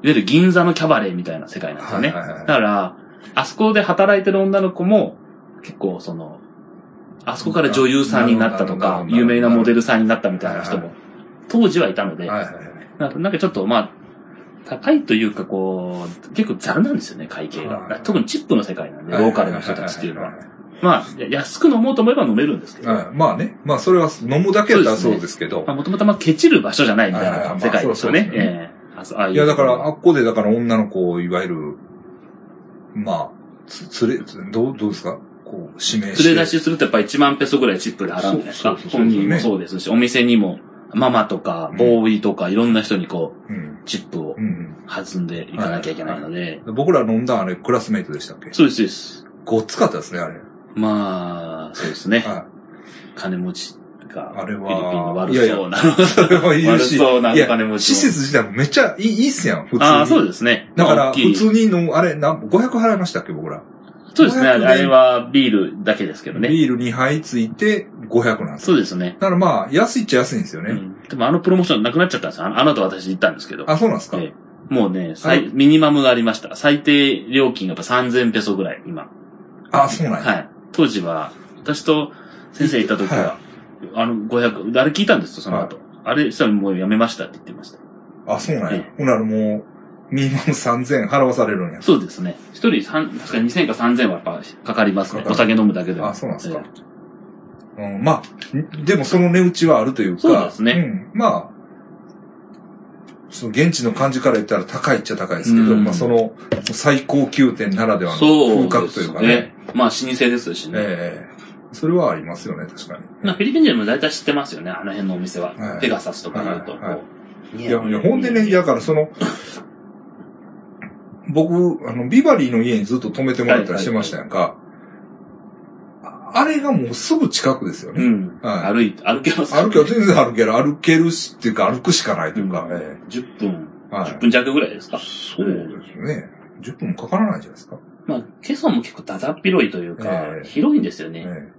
ゆる銀座のキャバレーみたいな世界なんですよね。だから、あそこで働いてる女の子も、結構その、あそこから女優さんになったとか有名なモデルさんになったみたいな人はいも、当時はいたので。なんかちょっとまあ、高いというかこう、結構ザルなんですよね、会計が。はい特にチップの世界なんで、ローカルの人たちっていうのは。まあ、や安く飲もうと思えば飲めるんですけど、まあね。まあそれは飲むだけやったらそうですけど。まあ、もともとまあ、ケチる場所じゃないみたいな世界ですよね。いやだから、あっこでだから女の子を、いわゆる、まあ、つ、連れ、どう、どうですか？こう、指名して。連れ出しするとやっぱり1万ペソぐらいチップで払うんじゃないですか。本人もそうですし、お店にも、ママとか、ボーイとか、いろんな人にこう、うん。チップをうん。弾んでいかなきゃいけないので、僕ら飲んだあれ、クラスメイトでしたっけ？そうです、そうです。ごっつかったですね、あれ。まあ、そうですね。は金持ちが、あれはフィリピンの悪いやいやそうな、い。それはいる悪し。そうな金持ちも。施設自体もめっちゃいいいいっすやん、普通に。ああ、そうですね。だから、普通に飲む、あれ、な、500払いましたっけ、僕ら？そうですね。あ500れはビールだけですけどね。ビール2杯ついて500なんですよ。そうですね。だからまあ、安いっちゃ安いんですよね。うんでもあのプロモーションなくなっちゃったんですよ。あの後私行ったんですけど。あ、そうなんですか、ええもうね、最ミニマムがありました。最低料金がやっぱ3000ペソぐらい、今。あ、そうなんや。はい。当時は、私と先生行った時は、あの、500、あれ聞いたんですよ、その後。あれしたらもうやめましたって言ってました。あ、そうなんや。えほんならもう、ミニマム3000払わされるんや。そうですね。一人三確か2000か3000はやっぱかかりますね。お酒飲むだけでも。あ、そうなんですかえ。うん、まあ、んでもその値打ちはあるというか。そうですねうん、まあ、その現地の感じから言ったら高いっちゃ高いですけど、うんまあその最高級店ならではの風格というかね。ね。まあ、老舗ですしね。ええそれはありますよね、確かに。まあ、フィリピン人も大体知ってますよね、あの辺のお店は。はいペガサスとか言うと。はいいや、いや、ほんでね、だからその、僕、あの、ビバリーの家にずっと泊めてもらったりしてましたやんか。ああれがもうすぐ近くですよね。うん。はい歩いて、歩けます歩け、全然歩ける。歩けるし、っていうか歩くしかないというか。うんえ10分、えはい10分弱ぐらいですか。そうですね。10分もかからないじゃないですか。まあ、ケソンも結構だだっ広いというか、ええ広いんですよね。え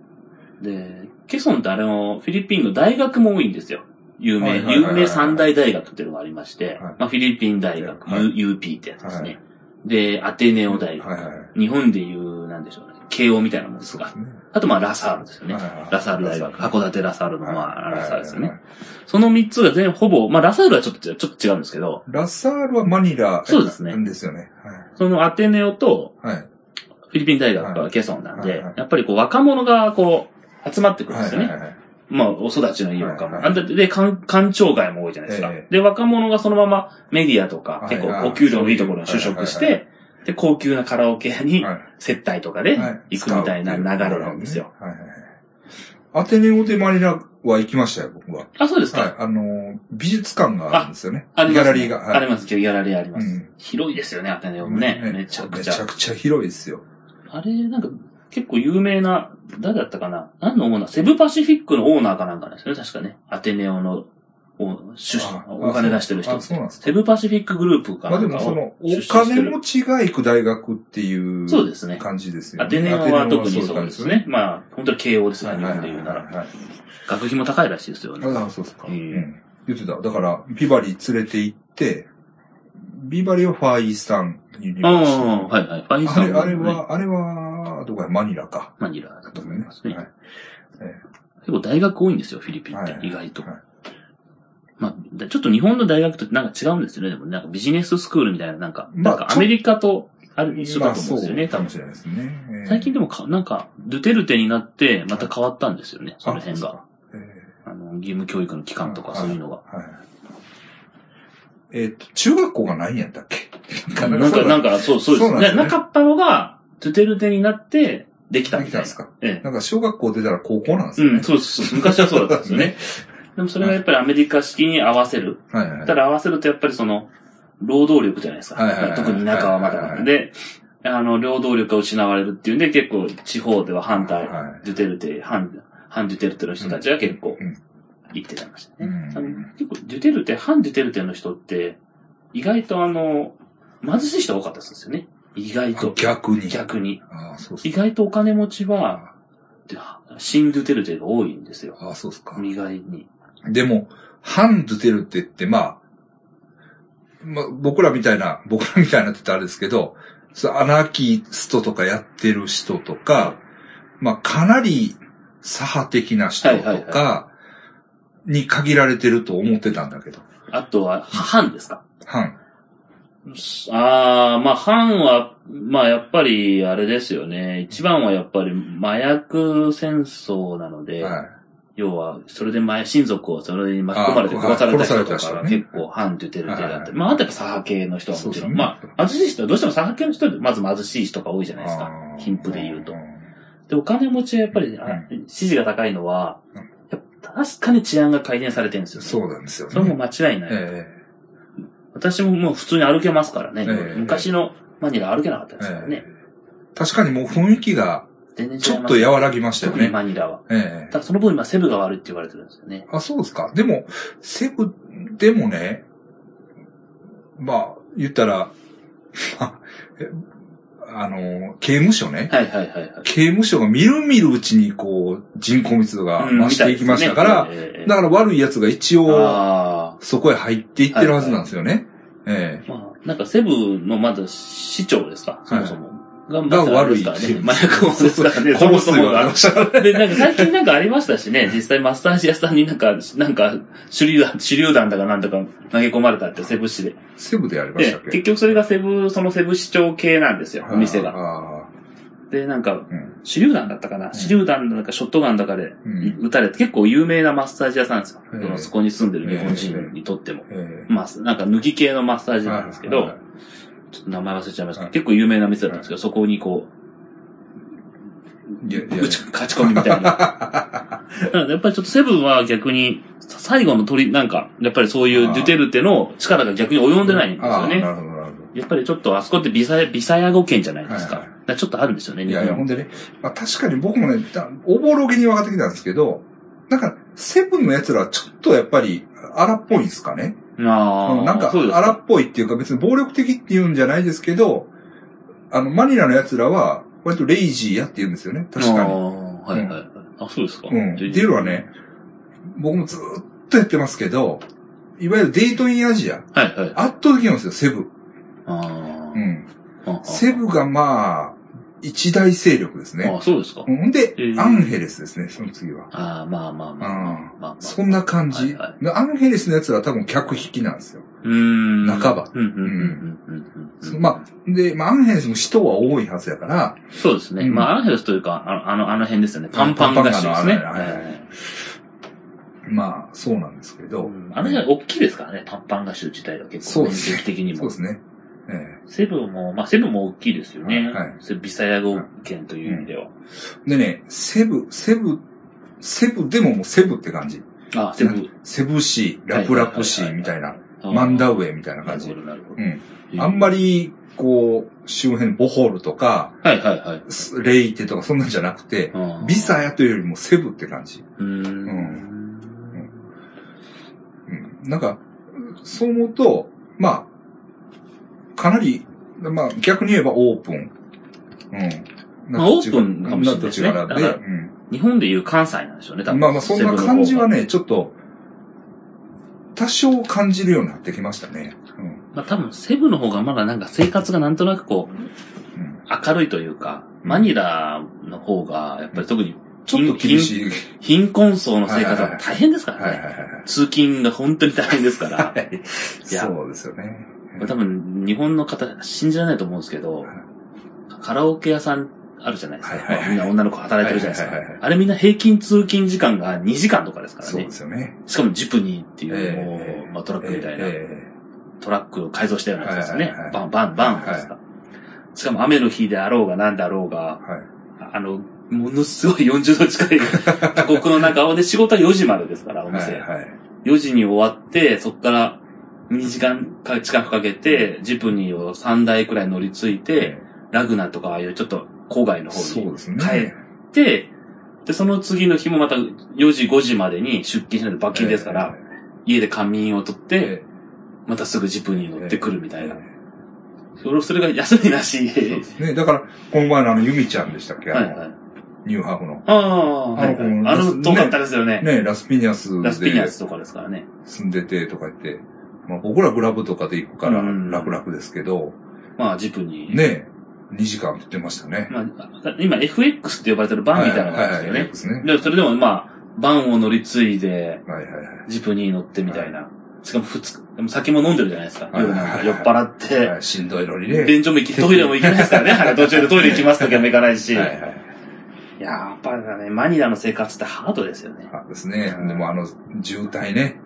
で、ケソンってあれの、フィリピンの大学も多いんですよ。有名、有名三大大学っていうのがありまして、はいまあ、フィリピン大学、はい U- UP ってやつですね。はいで、アテネオ大え学、はいはいはい。日本でいう、なんでしょうね、慶応みたいなもんですがす。ね。あと、まあ、ラサールですよね。はいはいはいラサール大学、函館ラサールの、はいまあ、ラサールですよねはいはい。その三つが全ほぼ、まあ、ラサールはちょっと、ちょっと違うんですけど、ラサールはマニラ。そうですねですよね。そのアテネオと、はい。はい。フィリピン大学がケソンなんで、はいはいやっぱりこう若者がこう集まってくるんですよね。はいはいはい。まあ、お育ちのいい若者。で、で、官官庁街も多いじゃないですか。えで、若者がそのままメディアとか、はい結構お給料のいいところに就職して、で、高級なカラオケ屋にはい接待とかではい行くみたいな流れなんですよ。。アテネオでマニラは行きましたよ、僕は。あ、そうですか。はい。あの、美術館があるんですよね。あります、ね。ギャラリーが。はいあります、ギャラリーあります。うん広いですよね、アテネオもね。めちゃくちゃ。めちゃくちゃ広いですよ。あれ、なんか、結構有名な、誰だったかな？何のオーナー？セブパシフィックのオーナーかなんかですよね、確かね。アテネオの、お主あお金出してる人あ、。そうなんですか。セブパシフィックグループかまあでもその、お金持ちが行く大学っていうそうですね。感じですよアテネオは特にそうですね。。まあ、本当に慶応ですから、日本で言うなら。はいはい。学費も高いらしいですよね。ああ、そうですか。ええうん言ってた。だから、ビバリー連れて行って、ビバリーはファーイースタンユニああ、バーシティはいはい。ファイザあれ、ーもあれは、あれは、どこや、マニラか。マニラだと思いますね。はい結構大学多いんですよ、フィリピンって。はい意外と。はいまあ、だちょっと日本の大学となんか違うんですよね。でもなんかビジネススクールみたいな、なんか、まあなんかアメリカとある一緒だと思うんですよね、多分まあそうかも。しれないですね。ええ最近でもか、なんか、ドゥテルテになって、また変わったんですよね、その辺が。。あの、義務教育の期間とかそういうのが。えっと、中学校がないんやったっけ？なんか、なんか、か、そう、そうですねなかったのが、ドゥテルテになって、できたみたいな。できたんですか？ええ。なんか小学校出たら高校なんですよねうん、。そうです。そう昔はそうだったんですよ [LAUGHS] ね。でもそれがやっぱりアメリカ式に合わせる。はいはい。ただ合わせるとやっぱりその、労働力じゃないですか。はいはいはい特に田舎はまはいはいはいだで、あの、労働力が失われるっていうんで、結構地方では反対、はいデュテルテ、反、反デュテルテの人たちが結構うん言ってたましたね。うんあの結構デュテルテ、反デュテルテの人って、意外とあの、貧しい人が多かったですよね。意外と。逆に。逆に。ああ、そう意外とお金持ちは、で新デュテルテが多いんですよ。ああ、そうっすか。意外に。でも、反ドゥテルテって、まあ、まあ、僕らみたいな、僕らみたいなって言ったらあれですけど、アナーキストとかやってる人とか、まあ、かなり左派的な人とか、に限られてると思ってたんだけど、あとは、反ですか？反。ああ、まあ、反は、まあ、やっぱり、あれですよね。一番はやっぱり、麻薬戦争なので、はい。要は、それで前、親族をそれに巻き込まれて殺された人とかが結構反って言ってる手だって。はいまあ、あとやっぱ左派系の人はもちろん。ねまあ、貧しい人はどうしても左派系の人ってまず貧しい人が多いじゃないですか貧富で言うとん。で、お金持ちはやっぱり、あう支持が高いのは確かに治安が改善されてるんですよ、ね。そうなんですよね。それも間違いない。え私ももう普通に歩けますからね。ええ昔のマニラ歩けなかったえですからね。ええ確かにもう雰囲気が全然違います。ちょっと和らぎましたよ特にね。マニラは。ええただその分今セブが悪いって言われてるんですよね。あ、そうですか。でも、セブでもね、まあ、言ったら、ま [LAUGHS] あの、刑務所ね。はいはいはいはい。刑務所がみるみるうちにこう、人口密度が増していきましたから、うんみたいですねええだから悪い奴が一応、あそこへ入っていってるはずなんですよね。えあ。まあ、なんかセブのまず市長ですか？そもそも。が、が悪いまずあれですからね。麻薬王ですからね。そもそもが。で、なんか最近なんかありましたしね、実際マッサージ屋さんになんか、なんか、手榴弾、手榴弾だかなんだか投げ込まれたってセブ市で。えセブでやりましでたっ、け？結局それがセブ、そのセブ市長系なんですよ、お店が。あで、なんか、手榴弾だったかな、手榴弾だかショットガンだかでうん。撃たれて、結構有名なマッサージ屋さんですよ。ええそのそこに住んでる日本人にとっても。ええまあ、なんか抜き系のマッサージなんですけどちょっと名前忘れちゃいました。結構有名な店だったんですけど、そこにこう、ぶち勝ち込みみたいな。[LAUGHS] やっぱりちょっとセブンは逆に、最後の鳥、なんか、やっぱりそういうデュテルテの力が逆に及んでないんですよね。やっぱりちょっとあそこってビサヤ、ビサヤ語圏じゃないですか。ちょっとあるんですよね、いやいや、ほんでね、まあ、確かに僕もね、だおぼろげに分かってきたんですけど、なんか、セブンの奴らはちょっとやっぱり荒っぽいんですかね。ああ、うんなんか荒っぽいっていうか別に暴力的って言うんじゃないですけど、あの、マニラの奴らは割とレイジーやって言うんですよね。確かに。ああ、はいはいはい。あ、そうですか。うん。っていうのはね、僕もずーっとやってますけど、いわゆるデートインアジア、はいはい。圧倒的なんですよ、セブ。あうん。あ。セブがまあ、一大勢力ですね。ああ、そうですか。ほんで、えーアンヘレスですね、その次は。ああ、まあまあまあまあ。まあまあ。そんな感じ。はいはでアンヘレスのやつは多分客引きなんですよ。うーん。半ばうんうんうんうんうんうん。まあ、で、まあ、アンヘレスも人は多いはずやから、そうですね。うんまあ、アンヘルスというか、あの、あの、あの辺ですよね。パンパンガッシュですね。パンパンガのあのはいはいまあ、そうなんですけど、うんあの辺大きいですからね、パンパンガッシュ自体が結構、そうです面積的にもそうで。すね。えセブンも、まあ、セブンも大きいですよね。はいビサヤ語圏という意味では。えでね、セブ、セブセブでももうセブって感じ。あ、セブ。セブ市、ラプラプ市みたいな、マンダウェイみたいな感じ。なるほど、なるほど。うん。あんまり、こう、周辺、ボホールとか、はいはいはい。レイテとかそんなんじゃなくて、ビサヤというよりもセブって感じ。うーん。うん。なんか、そう思うと、まあ、かなり、まあ逆に言えばオープン。うん。まあオープンかもしれないですね日本でいう関西なんでしょうね、多分。まあまあそんな感じはね。ね、ちょっと、多少感じるようになってきましたね。うん。まあ多分セブの方がまだなんか生活がなんとなくこう、うん明るいというか、マニラの方が、やっぱり特にちょっと厳しい。貧困層の生活は大変ですからね。はいはいはいはい。通勤が本当に大変ですから。はいやそうですよね。多分、日本の方、信じられないと思うんですけど、カラオケ屋さんあるじゃないですか。はいはいはいみんな女の子働いてるじゃないですかはいはいはい。あれみんな平均通勤時間が2時間とかですからねそうで。すよね。しかもジプニーっていう、えもう、まあ、トラックみたいな、えトラックを改造したようなやつですよねはいはいはい。バンバンバンですか。しかも雨の日であろうが何であろうが、えはい。あの、ものすごい40度近い [LAUGHS] 過酷の中で仕事は4時までですから、お店。はいはい。4時に終わって、そこから2時間か近くかけて、ジプニーを3台くらい乗り継いで、ラグナとかああいうちょっと郊外の方に。帰って、で、その次の日もまた4時、5時までに出勤しないと罰金ですから、家で仮眠を取って、えまたすぐジプニー乗ってくるみたいな。えそれそれが休みなし。そうですね。だから、この前のあの、ユミちゃんでしたっけ？あのはいはい。ニューハーフの。ああ、はいはい。あのあの、遠かったですよね。ね、ラスピニアスラスピニアでスとかですからね。住んでてとか言って、まあ僕らグラブとかで行くからうん楽々ですけど、まあ、ジプニー。ね、2時間って言ってましたね。まあ、今 FX って呼ばれてるバンみたいなのがあるんですよねはいはいはい。ですね。で、それでもまあ、バンを乗り継いで、はいはいはい。ジプニー乗ってみたいな。しかも二日、でも酒も飲んでるじゃないですか。はい夜なんか酔っ払って、はいしんどいのにね。便所も行き、トイレも行けないですからね。[LAUGHS] 途中でトイレ行きますときはも行かないし。はいはい。やっぱりね、マニラの生活ってハードですよね。あですねう。んでもあの、渋滞ね。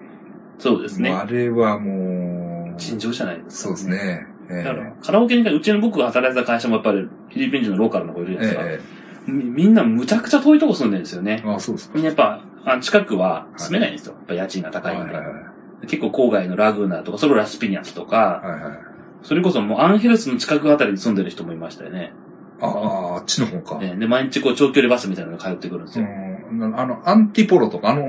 そうですね。あれはもう、尋常じゃないですか、そうです。ね。えだから、カラオケに、うちの僕が働いてた会社もやっぱりフィリピン人のローカルの子いるじゃないですか。えみみんなむちゃくちゃ遠いとこ住んでるんですよねえ。あ、そうですか。みんなやっぱ、あの近くは住めないんですよ。やっぱ家賃が高いんで。はいはい結構郊外のラグーナとか、それラスピニアスとか、はいはい。それこそもうアンヘルスの近くあたりに住んでる人もいましたよね。ああ、あっちの方か。ねで、毎日こう長距離バスみたいなのが通ってくるんですよ。うんあの、アンティポロとか、あの、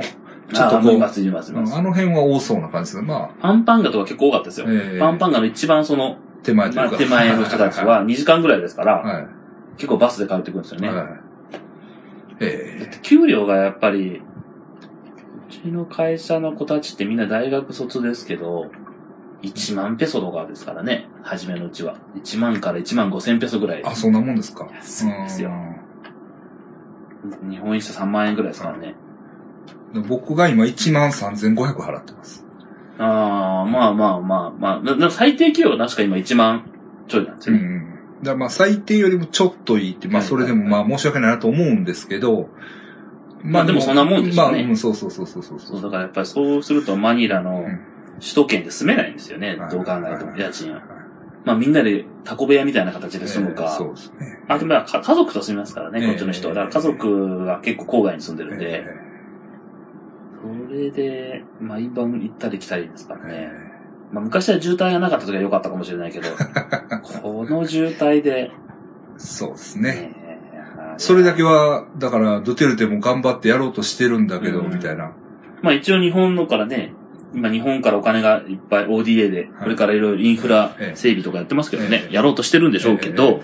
ちょっとこう、ます、います、います。あの辺は多そうな感じですね。まパンパンガとか結構多かったですよ。ええパンパンガの一番その、あ、手前。まあ、手前の人たちは2時間ぐらいですから、はい。結構バスで通ってくるんですよね。はい。だえって給料がやっぱり、うちの会社の子たちってみんな大学卒ですけど、1万ペソとかですからね、初めのうちは。1万から1万5千ペソぐらいえ。あ、そんなもんですか。安いですようん日本円して3万円ぐらいですからね。で僕が今1万3500払ってます。ああ、まあまあまあまあ、最低給与は確か今1万ちょいなんですよね。うん。だまあ最低よりもちょっといいって、まあはいそれでもまあ申し訳ないなと思うんですけど、まあでもそんなもんですよねまあ、うん、そうそうそうそうそうそう、だからやっぱりそうするとマニラのうん首都圏で住めないんですよね。はいどう考えても、家賃は。はいまあみんなでタコ部屋みたいな形で住むか。ええそうですね。あとまあか家族と住みますからね、ええこっちの人は。だから家族が結構郊外に住んでるんで、えそれで、毎晩行ったり来たりですからえね。まあ昔は渋滞がなかった時は良かったかもしれないけど、[LAUGHS] この渋滞で、そうですね。ねそれだけは、だから、ドゥテルテも頑張ってやろうとしてるんだけど、うん。みたいな。まあ一応日本のからね、今日本からお金がいっぱい ODA で、これからいろいろインフラええ整備とかやってますけどねえ、え。やろうとしてるんでしょうけど、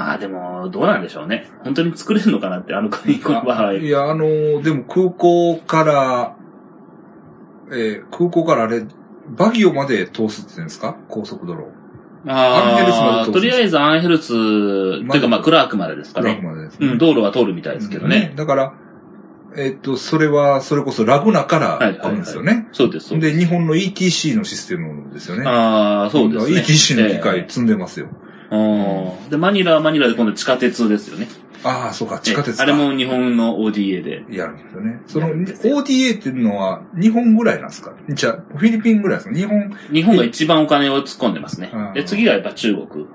まあでも、どうなんでしょうね。本当に作れるのかなって、あの国の場合。えいや、あのーでも空港から、えー空港からあれ、バギオまで通すって言うんですか？高速道路。ああ、とりあえずアンヘルス、というかまあクラークまでですかクラークね。までですね。うん、道路は通るみたいですけどね。だから、えっと、それは、それこそラグナかはいはいはいら来るんですよね。そうです、そうです。で、日本の ETC のシステムですよね。ああ、そうですね。ETC の機え械積んでますよ。えうんで、マニラはマニラで今度地下鉄ですよね。ああ、そうか、地下鉄か。ええあれも日本の ODA で。やるんですよね。その、ODA っていうのは、日本ぐらいなんですか？じゃあ、フィリピンぐらいですか？日本、日本が一番お金を突っ込んでますねうん。で、次がやっぱ中国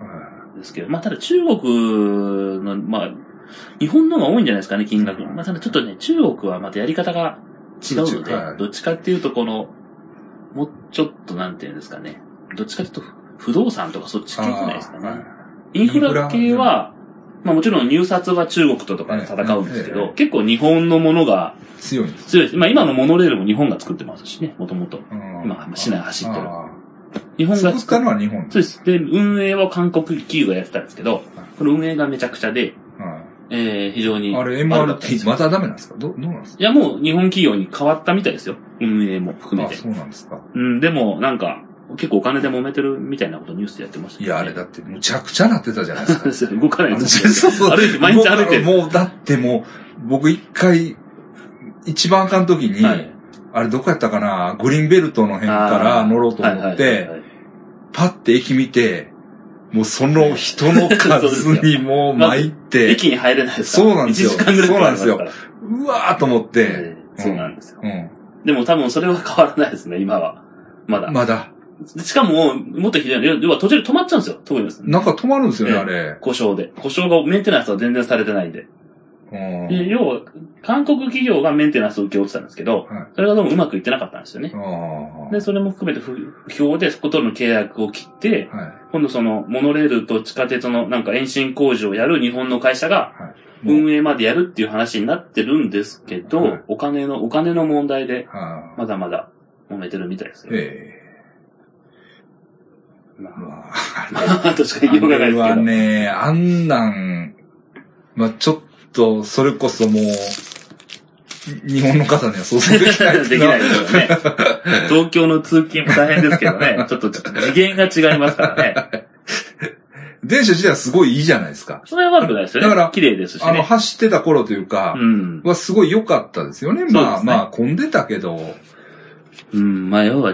ですけど、まあただ中国の、まあ、日本の方が多いんじゃないですかね、金額。まあ、ただちょっとね、中国はまたやり方が違うので、はいどっちかっていうとこの、もうちょっとなんていうんですかね。どっちかっていうと、不動産とかそっち系じゃないですかね。インフラ系は、まあもちろん入札は中国ととかで戦うんですけど、ええええ結構日本のものが強いんです。強いです。まあ今のモノレールも日本が作ってますしね、もともと。うん今市内走ってるあ日本ー作ったのは日本そうです。で、運営は韓国企業がやってたんですけど、この運営がめちゃくちゃで、はえー、非常に。いあれ、MRT、またダメなんですか？どどうなんですか？いや、もう日本企業に変わったみたいですよ。運営も含めあ、て。そうなんですか。うん、でも、なんか、結構お金で揉めてるみたいなことニュースでやってましたいや、あれだってむちゃくちゃなってたじゃないですか。ですよ動かないんですよ。そうそう。歩いて、毎日歩いてる。もう、だってもう、僕一回、一番あかん時に、はいあれどこやったかな？グリーンベルトの辺から乗ろうと思って、はいパッて駅見て、もうその人の数にもう参って、駅に入れないですから。そうなんですよ1時間ぐらいかかりますから。うわーと思って、ええそうなんですよ。うん。でも多分それは変わらないですね、今は。まだ。まだ。しかも、もっとひどいのは、要は途中で止まっちゃうんですよ、特にです。なんか止まるんですよね、ええあれ。故障で。故障がメンテナンスは全然されてないんで。うんで、要は、韓国企業がメンテナンスを請け負ってたんですけど、はいそれがどうもうまくいってなかったんですよね。あで、それも含めて不不評で、そことの契約を切って、あ。はい。今度その、モノレールと地下鉄のなんか延伸工事をやる日本の会社が、運営までやるっていう話になってるんですけど、はいお金の、お金の問題で、はあまだまだ揉めてるみたいですよ。ええままあ、あ、としか言いようがないですけど。はね、あんなん、まあちょっと、それこそもう、日本の方には想像できない [LAUGHS] できないですよね。東京の通勤も大変ですけどね。[LAUGHS] ちょっとちょっと次元が違いますからね。電車自体はすごいいいじゃないですか。それは悪くないですよね。だから綺麗ですしあの、ね。走ってた頃というかう、ん。はすごい良かったですよね。そうまあまあ、混んでたけど、うん、まあ要は、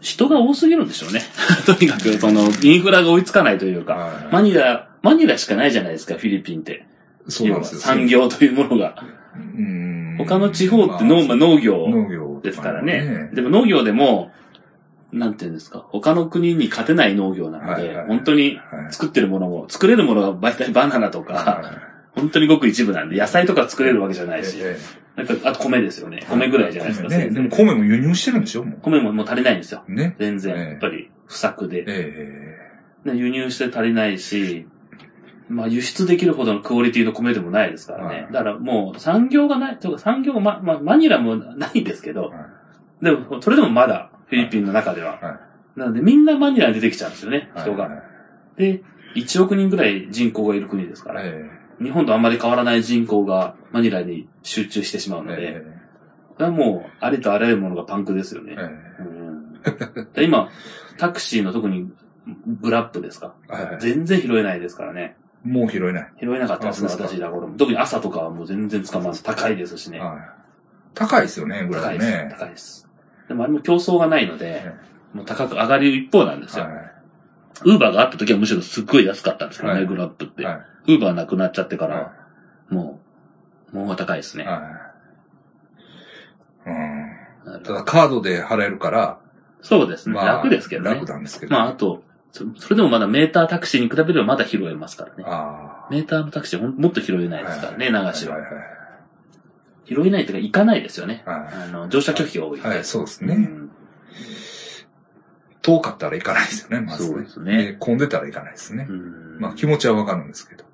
人が多すぎるんでしょうね。[LAUGHS] とにかく、その、インフラが追いつかないというか、はいマニラ、マニラしかないじゃないですか、フィリピンって。そうなんですよ。産業というものが。うん他の地方って農,、まあ、農業ですからね。でも農業でも、なんていうんですか、他の国に勝てない農業なので、はいはい本当にはい作ってるものも、作れるものが大体バナナとか、は本当にごく一部なんで、野菜とか作れるわけじゃないいし、えなんか、あと米ですよね。米ぐらいじゃないですか。米ね。でも米も輸入してるんでしょも米ももう足りないんですよ。う。ね。全然、ええやっぱり不作で。えで輸入して足りないし、まあ輸出できるほどのクオリティの米でもないですからね。はいだからもう産業がない、とか産業もま、まあマニラもないんですけど、はでもそれでもまだフィリピンの中では。はなのでみんなマニラに出てきちゃうんですよね、い。人が。はいで、1億人ぐらい人口がいる国ですから、え日本とあんまり変わらない人口がマニラに集中してしまうえので、えこれはもうありとあらゆるものがパンクですよね。えうんで今、タクシーの特にグラップですか？全然拾えないですからね。もう拾えない。拾えなかったですね、私だ頃も。特に朝とかはもう全然捕まらず、高いですしね。はい高いですよね、ぐら高いです。高いです。でもあれも競争がないのでえ、もう高く上がる一方なんですよ。はウーバーがあった時はむしろすっごい安かったんですけどね、はいグラップって。い。はウーバーなくなっちゃってかい。ら、はもう、もう高いですね。い。はい。うん。ただカードで払えるから、そうですね。まあ、楽ですけどね楽。なんですけど。まあ、あと、そそれでもまだメータータクシーに比べればまだ拾えますからね。ああ。メーターのタクシーほんもっと拾えないですからね、流しははい。はい拾えないというか、行かないですよね。はい。はあの、乗車拒否が多いんい。で。はい、そうですね。うん遠かったら行かないですよね、まずね。そうですね混んでたら行かないですね。うんまあ気持ちはわかるんですけど。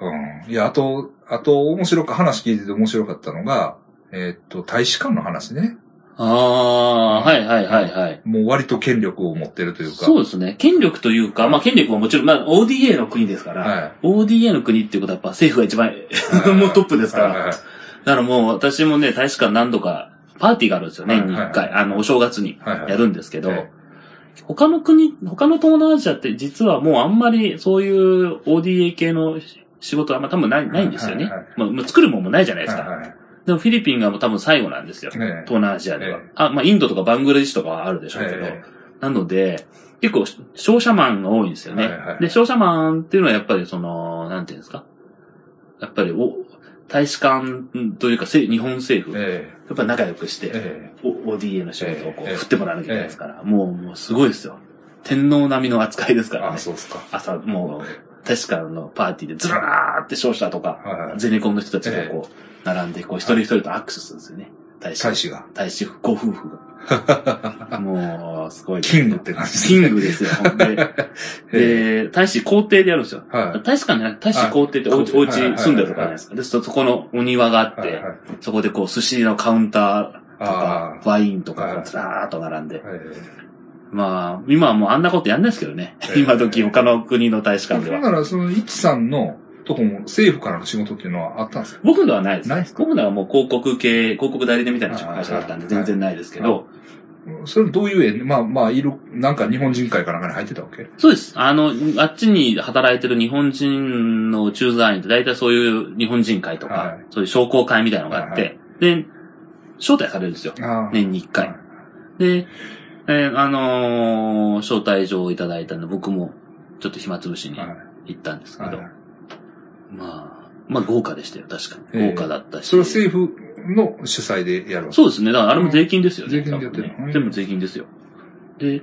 うん。いや、あと、あと、面白か、話聞いてて面白かったのが、えーっと、大使館の話ね。ああ、はいはいはいはい。もう割と権力を持ってるというか。そうですね。権力というか、まあ権力ももちろん、まあ ODA の国ですから、はい ODA の国っていうことはやっぱ政府が一番、い [LAUGHS] もうトップですから。はいはいだからもう私もね、大使館何度か、パーティーがあるんですよね、はい一回。あの、お正月にはいはいやるんですけど、え他の国、他の東南アジアって実はもうあんまりそういう ODA 系の仕事はまあ多分ないないんですよね。まあまあ作るもんもないじゃないですか。はいはいでもフィリピンがもう多分最後なんですよ。ええ東南アジアでは。ええあ、まあインドとかバングラデシュとかはあるでしょうけど。えなので、結構商社マンが多いんですよね。はいはいで、商社マンっていうのはやっぱりその、なんていうんですか。やっぱりお、大使館というかせ日本政府、えやっぱり仲良くして、えお ODA の仕事をこう振ってもらわなきゃいけないですから、もう、もうすごいですよ。天皇並みの扱いですからねあ、。そうですか。朝、もう、大使館のパーティーでずらーって商社とか、ゼネコンの人たちがこう、並んで、こう、一人一人と握手するんですよね。大使大使が。大使ご夫婦が。もう、すごい、キングって感じですキングですよ、で。大使公邸でやるんですよ。大使館じゃなくて、大使公邸ってお家、お家住んでるとこじゃないですか。で、そこのお庭があって、そこでこう、寿司のカウンターとかあ、ワインとかはいがずらーっと並んで。はい。まあ、今はもうあんなことやんないですけどね。ええ今時他の国の大使館では。だから、その、イチさんのとこも政府からの仕事っていうのはあったんですか？僕のはないです。ないですか？僕のはもう広告系、広告代理店みたいな会社だったんではい全然ないですけど、それどういう絵まあまあ、いる、なんか日本人会かなんかに入ってたわけ？そうです。あの、あっちに働いてる日本人の駐在員って大体そういう日本人会とか、はいそういう商工会みたいなのがあって、はいで、招待されるんですよ。あ年に一回。で、えーあのー招待状をいただいたんで、僕もちょっと暇つぶしにはい。行ったんですけど、はいまあ、まあ豪華でしたよ、確かに。ええ豪華だったし。それは政府の主催でやるそうですね。だからあれも税金ですよね。税金でやってるね全部税金ですよ。で、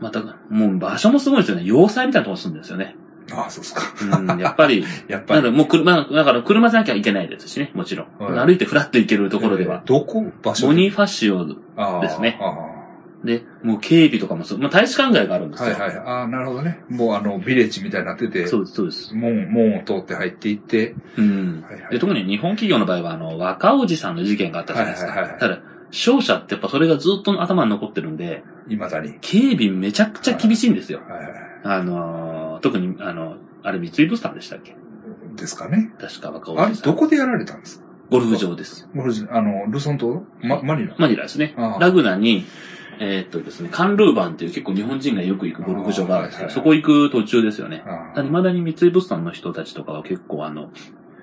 また、もう場所もすごいですよね。要塞みたいなとこ住んでるんですよね。ああ、そうですか。うん、やっぱり、[LAUGHS] やっぱり。なんかもう車、だから車じゃなきゃいけないですしね、もちろん。はい歩いてフラッと行けるところではえー。どこ？場所ボニーファッシオですねあで、もう警備とかもそう、まあ大使館街があるんですよ。あはいはい。ああ、なるほどね。もうあの、ビレッジみたいになってて、そうです、そうです。門、門を通って入っていって、うん。はいはいで、特に日本企業の場合は、あの、若おじさんの事件があったじゃないですか。はいはいはいただ、商社ってやっぱそれがずっと頭に残ってるんで、未だに。警備めちゃくちゃ厳しいんですよ。はいはい。あのー、特に、あの、あれ三井物産でしたっけ？ですかね。確か若おあれ、じさん。どこでやられたんですか？ゴルフ場です。ゴルフあの、ルソン島？ま、マニラ？マニラですねあ。あラグナに、えーっとですね、カンルーバンっていう結構日本人がよく行くゴルフ場があるんですけど、ああそこ行く途中ですよね。あだ未だに三井物産の人たちとかは結構あの、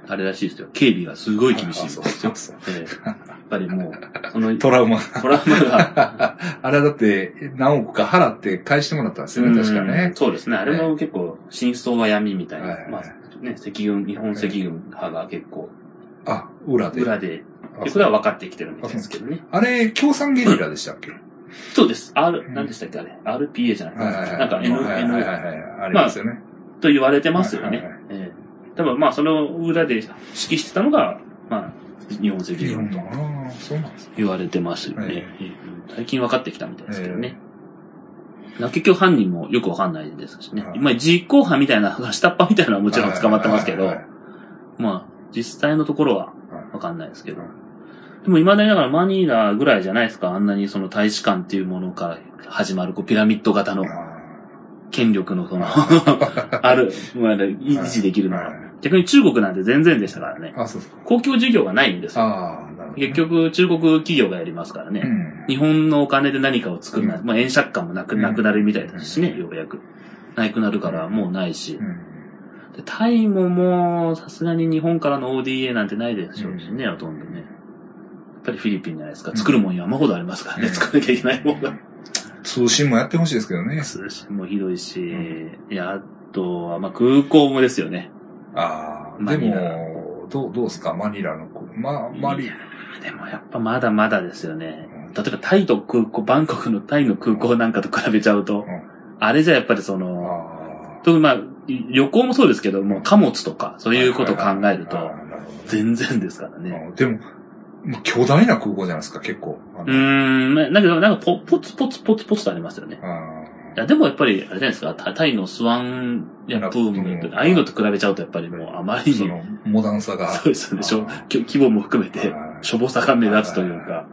あれらしいですよ。警備がすごい厳しいんですよ。あそうそうええやっぱりもう、その、[LAUGHS] トラウマ。トラウマが、[LAUGHS] あれだって、何億か払って返してもらったんですよね、確かうんね。そうですね。あれも結構、真相は闇みたいな。はいまあ、ね、赤軍、日本赤軍派が結構、あ、裏で。裏で、それは分かってきてるみたいですけどね。あれ、共産ゲリラでしたっけ？そうです。R う、ん何でしたっけあれ ?RPA じゃないはいはいはい。なんか N、はいはいはい N はい。ありますよね。と言われてますよねはいはいはい。ええ多分まあ、その裏で指揮してたのが、まあ、日本赤軍との。ああ、そうなんですね。言われてますよね。最近分かってきたみたいですけどね。な結局犯人もよくわかんないですしね。はいまあ、実行犯みたいな、下っ端みたいなのはもちろん捕まってますけどまあ、実際のところははいわかんないですけどはい。でも未だにだからマニラぐらいじゃないですか。あんなにその大使館っていうものから始まるこうピラミッド型のあ権力のその、あ [LAUGHS] ある、まあ維持できるのは。はい逆に中国なんて全然でしたからね。公共事業がないんですよ。結局中国企業がやりますからね。うん。日本のお金で何かを作るな、うんまあ円借款もなく、うんなくなるみたいですしね、うんようやく。なくなるからもうないしう。ん。でタイももう、さすがに日本からの ODA なんてないでしょうしね、ほとんどね。やっぱりフィリピンじゃないですか。うん作るもん山ほどありますからね、うん作らなきゃいけないもんが。通信もやってほしいですけどね。通信もひどいし、ういや、あとは、まあ空港もですよね。ああ、でも、どう、どうですか？マニラの子。まあ、マリでもやっぱまだまだですよね。例えばタイと空港、バンコクのタイの空港なんかと比べちゃうと、うんあれじゃやっぱりその、あ特にまあ、旅行もそうですけども、貨物とか、そうあ。いうことを考えると、全然ですからね。うんでも、まあ巨大な空港じゃないですか、結構。あうん、だけどなんかポポツポツポツポツとありますよね。あいや、でもやっぱり、あれじゃないですか、タタイのスワンやプームああいうのと比べちゃうとやっぱりもうあまりに、その、モダンさが。[LAUGHS] そうですよね、規模も含めて、はいしょぼさが目立つというか。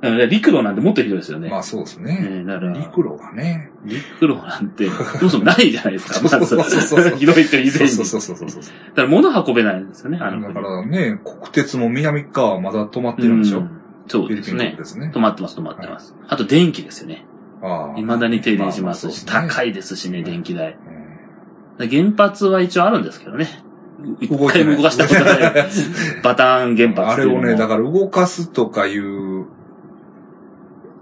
だから陸路なんてもっとひどいですよね。まあそうですねね。だから陸路がね。陸路なんて、そもそもないじゃないですか、まず。ひどいって以前に。そうそうそうそうそう。だから物運べないんですよね、あの国だからね、国鉄も南側はまだ止まってるんでしょ？うんそうですね。ですね止。まってます、止まってます。あと電気ですよね。ああ未だに停電しますし、高い。いですしね、電気代。うんで原発は一応あるんですけどね。一回も動かしたことない。バターン原発あれをね、だかから動かすとかいう、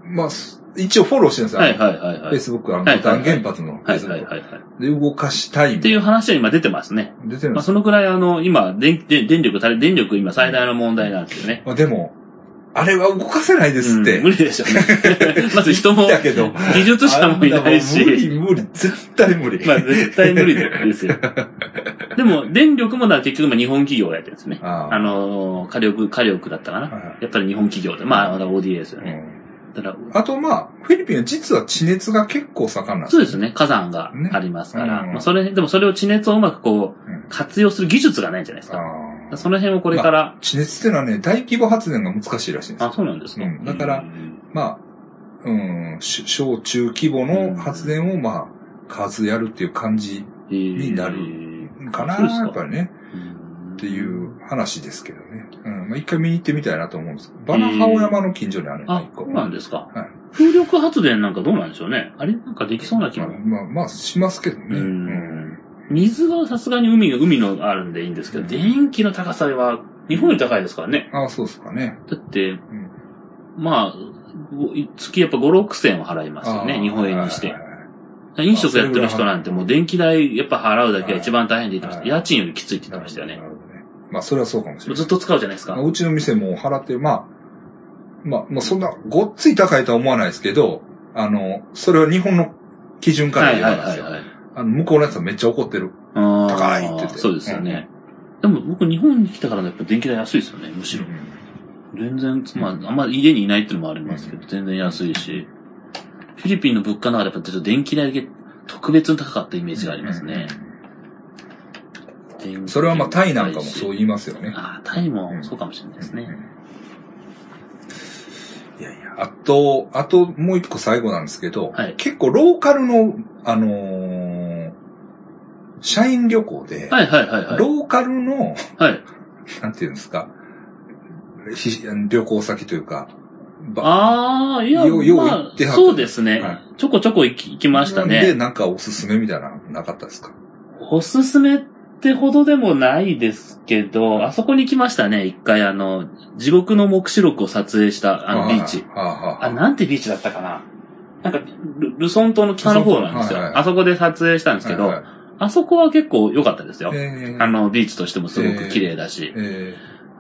まあ、す一応フォローしてるんですよ。はいはいはいはい。Facebook、バタン原発のはいはいはいはい。で動かしたいみったていう話は今出てますね。まあ、出てるんですそのくらいあの、今、電、電電力電力今最大の問題なんですよね。まあでも、あれは動かせないですって。うん無理でしょうね。[LAUGHS] まず人も、だけど、技術者もいないし。無理無理、絶対無理。まあ絶対無理ですよ。でも、電力もだ結局まあ日本企業がやってるんですね。ああのー、火力、火力だったかな。はやっぱり日本企業で。まあ、まだ ODA ですよいね。うんだから、あとまあ、フィリピンは実は地熱が結構盛んなんですよそうですね。火山がありますから。ねうんまあ、それ、でもそれを地熱をうまくこう、うん活用する技術がないじゃないですか。あーその辺をこれから、地熱っていうのはね、大規模発電が難しいらしいんですよあ、そうなんですか。うんだからうんまあ、うん、し小中規模の発電をまあ、数やるっていう感じになるかな、そうですかやっぱりね、っていう話ですけどね。うん、まあ一回見に行ってみたいなと思うんですバナハオ山の近所にあるん一、個。そうなんですか。はい風力発電なんかどうなんでしょうね。あれなんかできそうな気も。まあ、まあ、まあ、しますけどね。ううんん水はさすがに海が、海のあるんでいいんですけど、電気の高さは日本より高いですからね。ああ、そうですかね。だって、んまあ、ご月やっぱ5、6千は払いますよね、日本円にしてはい。はいはい飲食やってる人なんてもう電気代やっぱ払うだけが一番大変で言ってました。はい家賃よりきついって言ってましたよねな。るほどね。まあ、それはそうかもしれない。ずっと使うじゃないですか。まあうちの店も払ってる、まあ、まあ、まあ、そんな、ごっつい高いとは思わないですけど、あの、それは日本の基準からはい言えばなんですよ。はいはいはい。あの、向こうのやつはめっちゃ怒ってる。高高いって言ってそうですよね。でも僕日本に来たからやっぱ電気代安いですよね、むしろ。全然、まあ、あんまり家にいないっていうのもありますけど、全然安いし。フィリピンの物価の中でやっぱちょっと電気代だけ特別に高かったイメージがありますね。それはまあ、タイなんかもそうう。言いますよね。ああ、タイもそうかもしれないですね。いやいや、あと、あともう一個最後なんですけど、はい結構ローカルの、あのー社員旅行で、はいはいはいはい。ローカルの、はい。なんていうんですか、ひ旅行先というか、ばああ、いや、ようようまあ行ってはったそうですね。はいちょこちょこ行き行きましたで、ね。なんかおすすめみたいなのなかったですか？おすすめってほどでもないですけど、あそこに来ましたね、一回あの、地獄の目視録を撮影したあのビーチ。はあはあはああ、なんてビーチだったかななんか、ルルソン島の北の方なんですよ。はいはいあそこで撮影したんですけど、はいはいあそこは結構良かったですよ。えーあの、ビーチとしてもすごく綺麗だし、え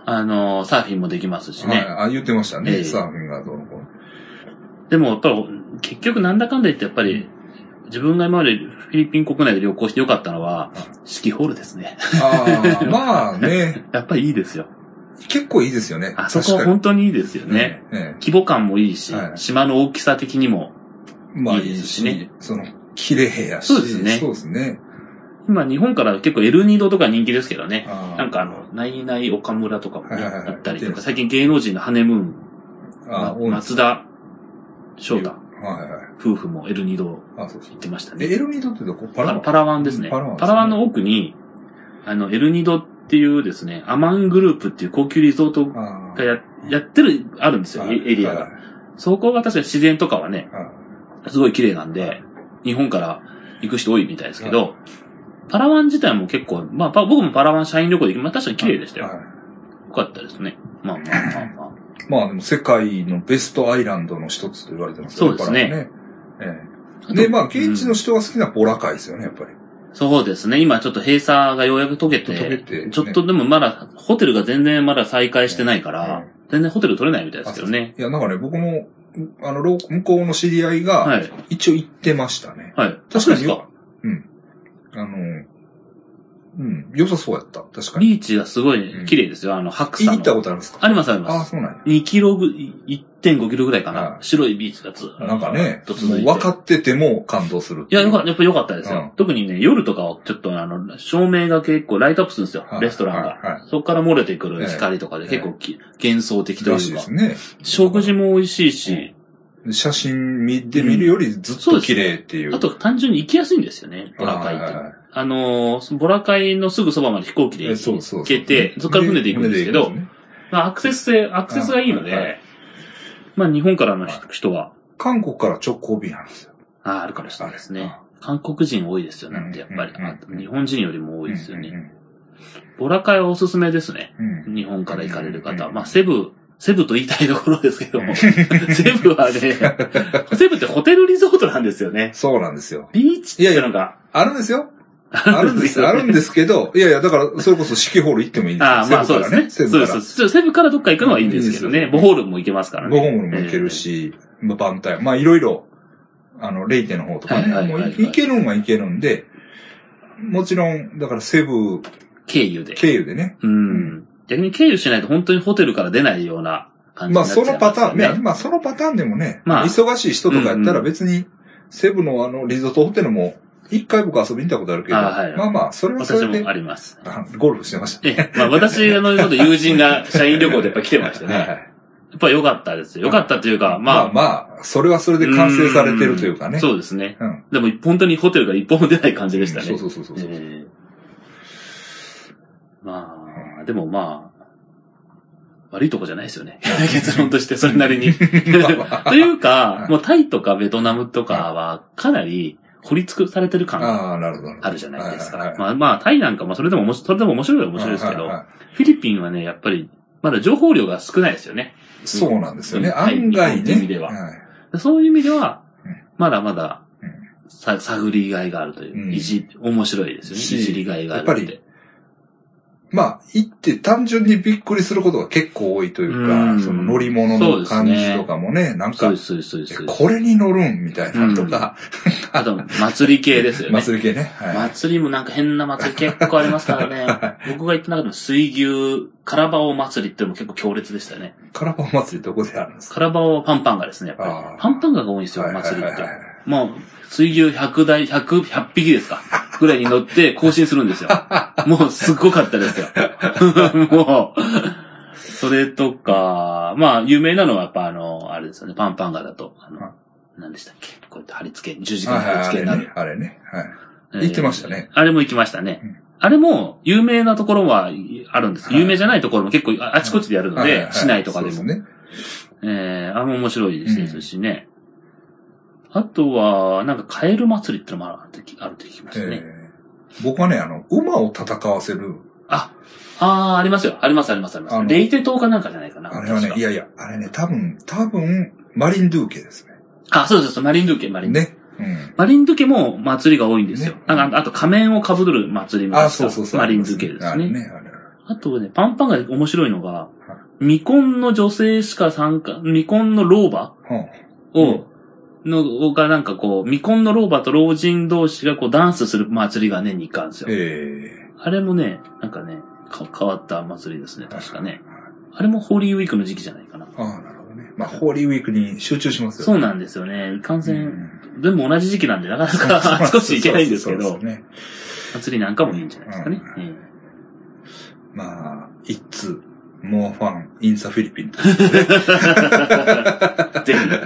あの、サーフィンもできますしーはいね。あ、言ってましたね、ええサーフィンがどうのこうの。でもやっぱり、結局なんだかんだ言ってやっぱり、自分が今までフィリピン国内で旅行して良かったのは、四季ホールですね。ああ、まあね、[LAUGHS] やっぱりいいですよ。結構いいですよね。あそこは本当にいいですよね。え規模感もいいし、はい島の大きさ的にも、えまあいいいいですししね、その、綺麗やし。そうですねそうですね。今日本から結構エルニードとか人気ですけどね。なんかあの、ナイナイ岡村とかもね、はいはいはい。行ったりとか、最近芸能人のハネムーン、あま松田翔太。夫婦もエルニード行ってましたえ、ね。エルニードってどこ？パラワン？ですね。パラワンですね。パラワンの奥に、あの、エルニードっていうですね、アマングループっていう高級リゾートあがややってる、あるんですよ、はい。エリアが。はいそこが確かに自然とかはね、はい。すごい綺麗なんで、日本から行く人多いみたいですけど、パラワン自体も結構、まあ、パ僕もパラワン社員旅行で行きまあ確かに綺麗でしたよ。はいよかったですね。まあまあまあまあ。まあ [LAUGHS] でも世界のベストアイランドの一つと言われてますそうですねパラワンええで、まあ現地うんの人が好きなボラカイですよね、やっぱり。そうですね。今ちょっと閉鎖がようやく解けて、解けてねちょっとでもまだ、ホテルが全然まだ再開してないから、うん全然ホテル取れないみたいですけどね。いや、なんかね、僕も、あの、向こうの知り合いが、はい。一応行ってましたね。はい。確かにそううん。あの、うん、良さそうやった。確かに。ビーチがすごい綺麗ですよ。あの、白い行った。ことあるんですか？ありますありああ、ます。そうなんや。2キロぐ、1.5キロぐらいかな。はい白いビーチがずーっなんかね、分かってても感動するっていや、うよかやっぱ良かったですよ。うん特にね、夜とかはちょっとあの、照明が結構ライトアップするんですよ。はいレストランが。はいはいそこから漏れてくる光とかでええ結構き、幻想的というか。いですね。食事も美味しいし、写真見で見るよりずっと綺麗っていう。あと単純に行きやすいんですよね、ボラカイって。あのー、ボラカイのすぐそばまで飛行機でえそうそうそう。行けて、そこから船で行くんですけどね。まあアクセス性、アクセスがいいのはいはで、まあ日本からの人は、韓国から直行便なんですよ。ああ、あるかもしれないですね。韓国人多いですよね、やっぱり。日本人よりも多いですよね。うん。ボラカイはおすすめですね。うん。うん日本から行かれる方。うん。まあ、セブ、セブと言いたいところですけども、うん [LAUGHS] セブはね、[LAUGHS] セブってホテルリゾートなんですよね。そうなんですよ。ビーチっていうのが、あるんですよ。[LAUGHS] あるんです、あるんですけど、いやいや、だから、それこそ四季ホール行ってもいいんですよ。ああ、まあそうですね。セそうでブからね。す。セブからどっか行くのはいいんですけどね。ボホールも行けますからね。ゴホールも行けるし、まあ、バンタイ。まあ、いろいろ、あの、レイテの方とかね、もうい行けるんは行けるんで、もちろん、だからセブ経由で。経由でね。うん。逆に経由しないと本当にホテルから出ないような感じにまあ、なっちゃいますよね。そのパターン、ね、まあ、そのパターンでもね、まあ忙しい人とかやったらうんうん別に、セブのあの、リゾートホテルも、一回僕遊びに行ったことあるけど、あはいまあまあ、それはそれで私もあ、ります。あゴルフしてましたね。ええ、まあ私のちょっと友人が社員旅行でやっぱ来てましてね。はいはいやっぱ良かったですよ。良かったというか、まあ、まあまあ、それはそれで完成されてるというかね。そうですね。うん。でも本当にホテルが一本も出ない感じでしたね。そうそうそうそうそう。ええまあ、でもまあ、悪いとこじゃないですよね。[LAUGHS] 結論としてそれなりに。[LAUGHS] [LAUGHS] というか、もうタイとかベトナムとかはかなり掘り尽くされてる感があるじゃないですかまあまあ、タイなんかもそれでもそれでも面白いは面白いですけどフィリピンはね、やっぱり、まだ情報量が少ないですよね。そうなんですよね。うん案外はいっていう意味でね。ははいそういう意味ではうん、まだまだ探りがいがあるというう、んいじ、面白いですよね。いしじりがいがあるやっぱりまあ、行って単純にびっくりすることが結構多いといううんか、その乗り物の感じとかもね、なんかそうで、す、そうです、そうです。そうですこれに乗るんみたいなのとか、あと、祭り系ですよね。[LAUGHS] 祭り系ね。はい祭りもなんか変な祭り結構ありますからね。[LAUGHS] 僕が行った中でも水牛、カラバオ祭りっていうのも結構強烈でしたよね。カラバオ祭りどこであるんですか？カラバオはパンパンガですね、やっぱり。パンパンガが多いんですよ、祭りって。もう、水牛100台、100、100匹ですかぐらいに乗って更新するんですよ。[LAUGHS] もうすっごかったですよ。[LAUGHS] もう、それとか、まあ、有名なのはやっぱあの、あれですよね、パンパンガだと、あの、何でしたっけ？こうやって貼り付け、十字架に貼り付けになる。あれね。はい。えー行ってましたね。あれも行きましたね。うんあれも、有名なところはいあるんです。はい有名じゃないところも結構ああちこちでやるのではいはいは、い市内とかでも。そうですね。えー、あれも面白いですしね。あとは、なんかカエル祭りってのもあるってあるって聞きましたね。えー僕はね、あの、馬を戦わせる、あ、あー、ありますよ。ありますありますあります。レイテ島かなんかじゃないかな。あれはねいやいや、あれね、多分、多分、マリンドゥーケですね。あ、そうですそう、マリンドゥケ、マリンドゥケ。ね。うん。マリンドゥケも祭りが多いんですよ。ねなんか、あと仮面を被る祭りもあ、そうそうそう。マリンドゥケですね。あれね、あとね、パンパンが面白いのが、未婚の女性しか参加、未婚の老婆うんを、の、がなんかこう、未婚の老婆と老人同士がこうダンスする祭りが年に一回あるんですよ。えあれもね、なんかね、か変わった祭りですね、確かね。。あれもホーリーウィークの時期じゃないかな。ああ、なるほどね。まあ、ホーリーウィークに集中しますよねそうなんですよね。完う全、部同じ時期なんでなかなかあちこち行けないんですけど、ね。祭りなんかもいいんじゃないですかね。まあ、一通、モアファン、インサフィリピンと。え [LAUGHS] ぜひ、ね、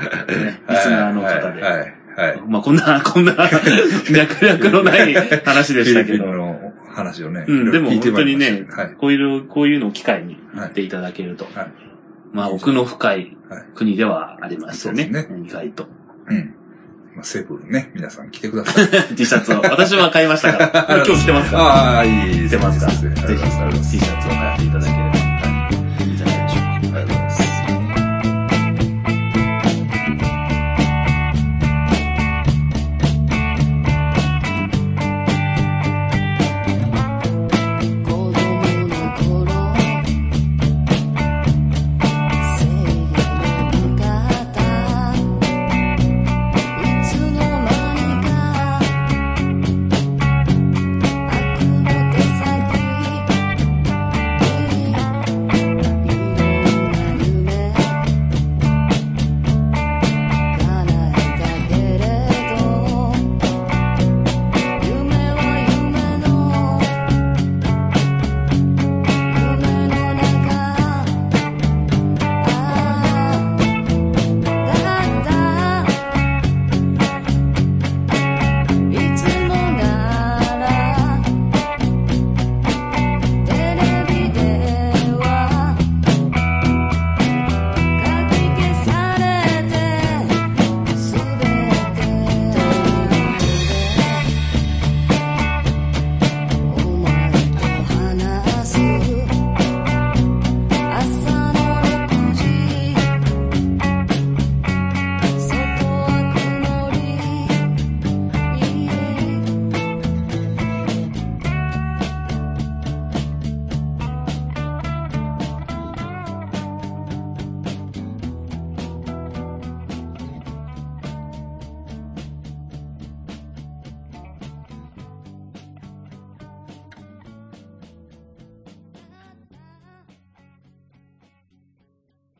[LAUGHS] リスナーの方で。はい、はい。はいまあこんな、こんな、[LAUGHS] 脈略のない話でしたけどフィリピン。の話をね。うん、でも本当にね、はい。こういう、こういうのを機会に言っていただけると。はいまあ奥の深いはい国ではありますよね。そうです意外と。うん。まあ、セブンね、皆さん来てください。T シャツを。私は買いましたから。今日着てますから。ああ、いい着てますから。ぜひ、T シャツを買っていただければ。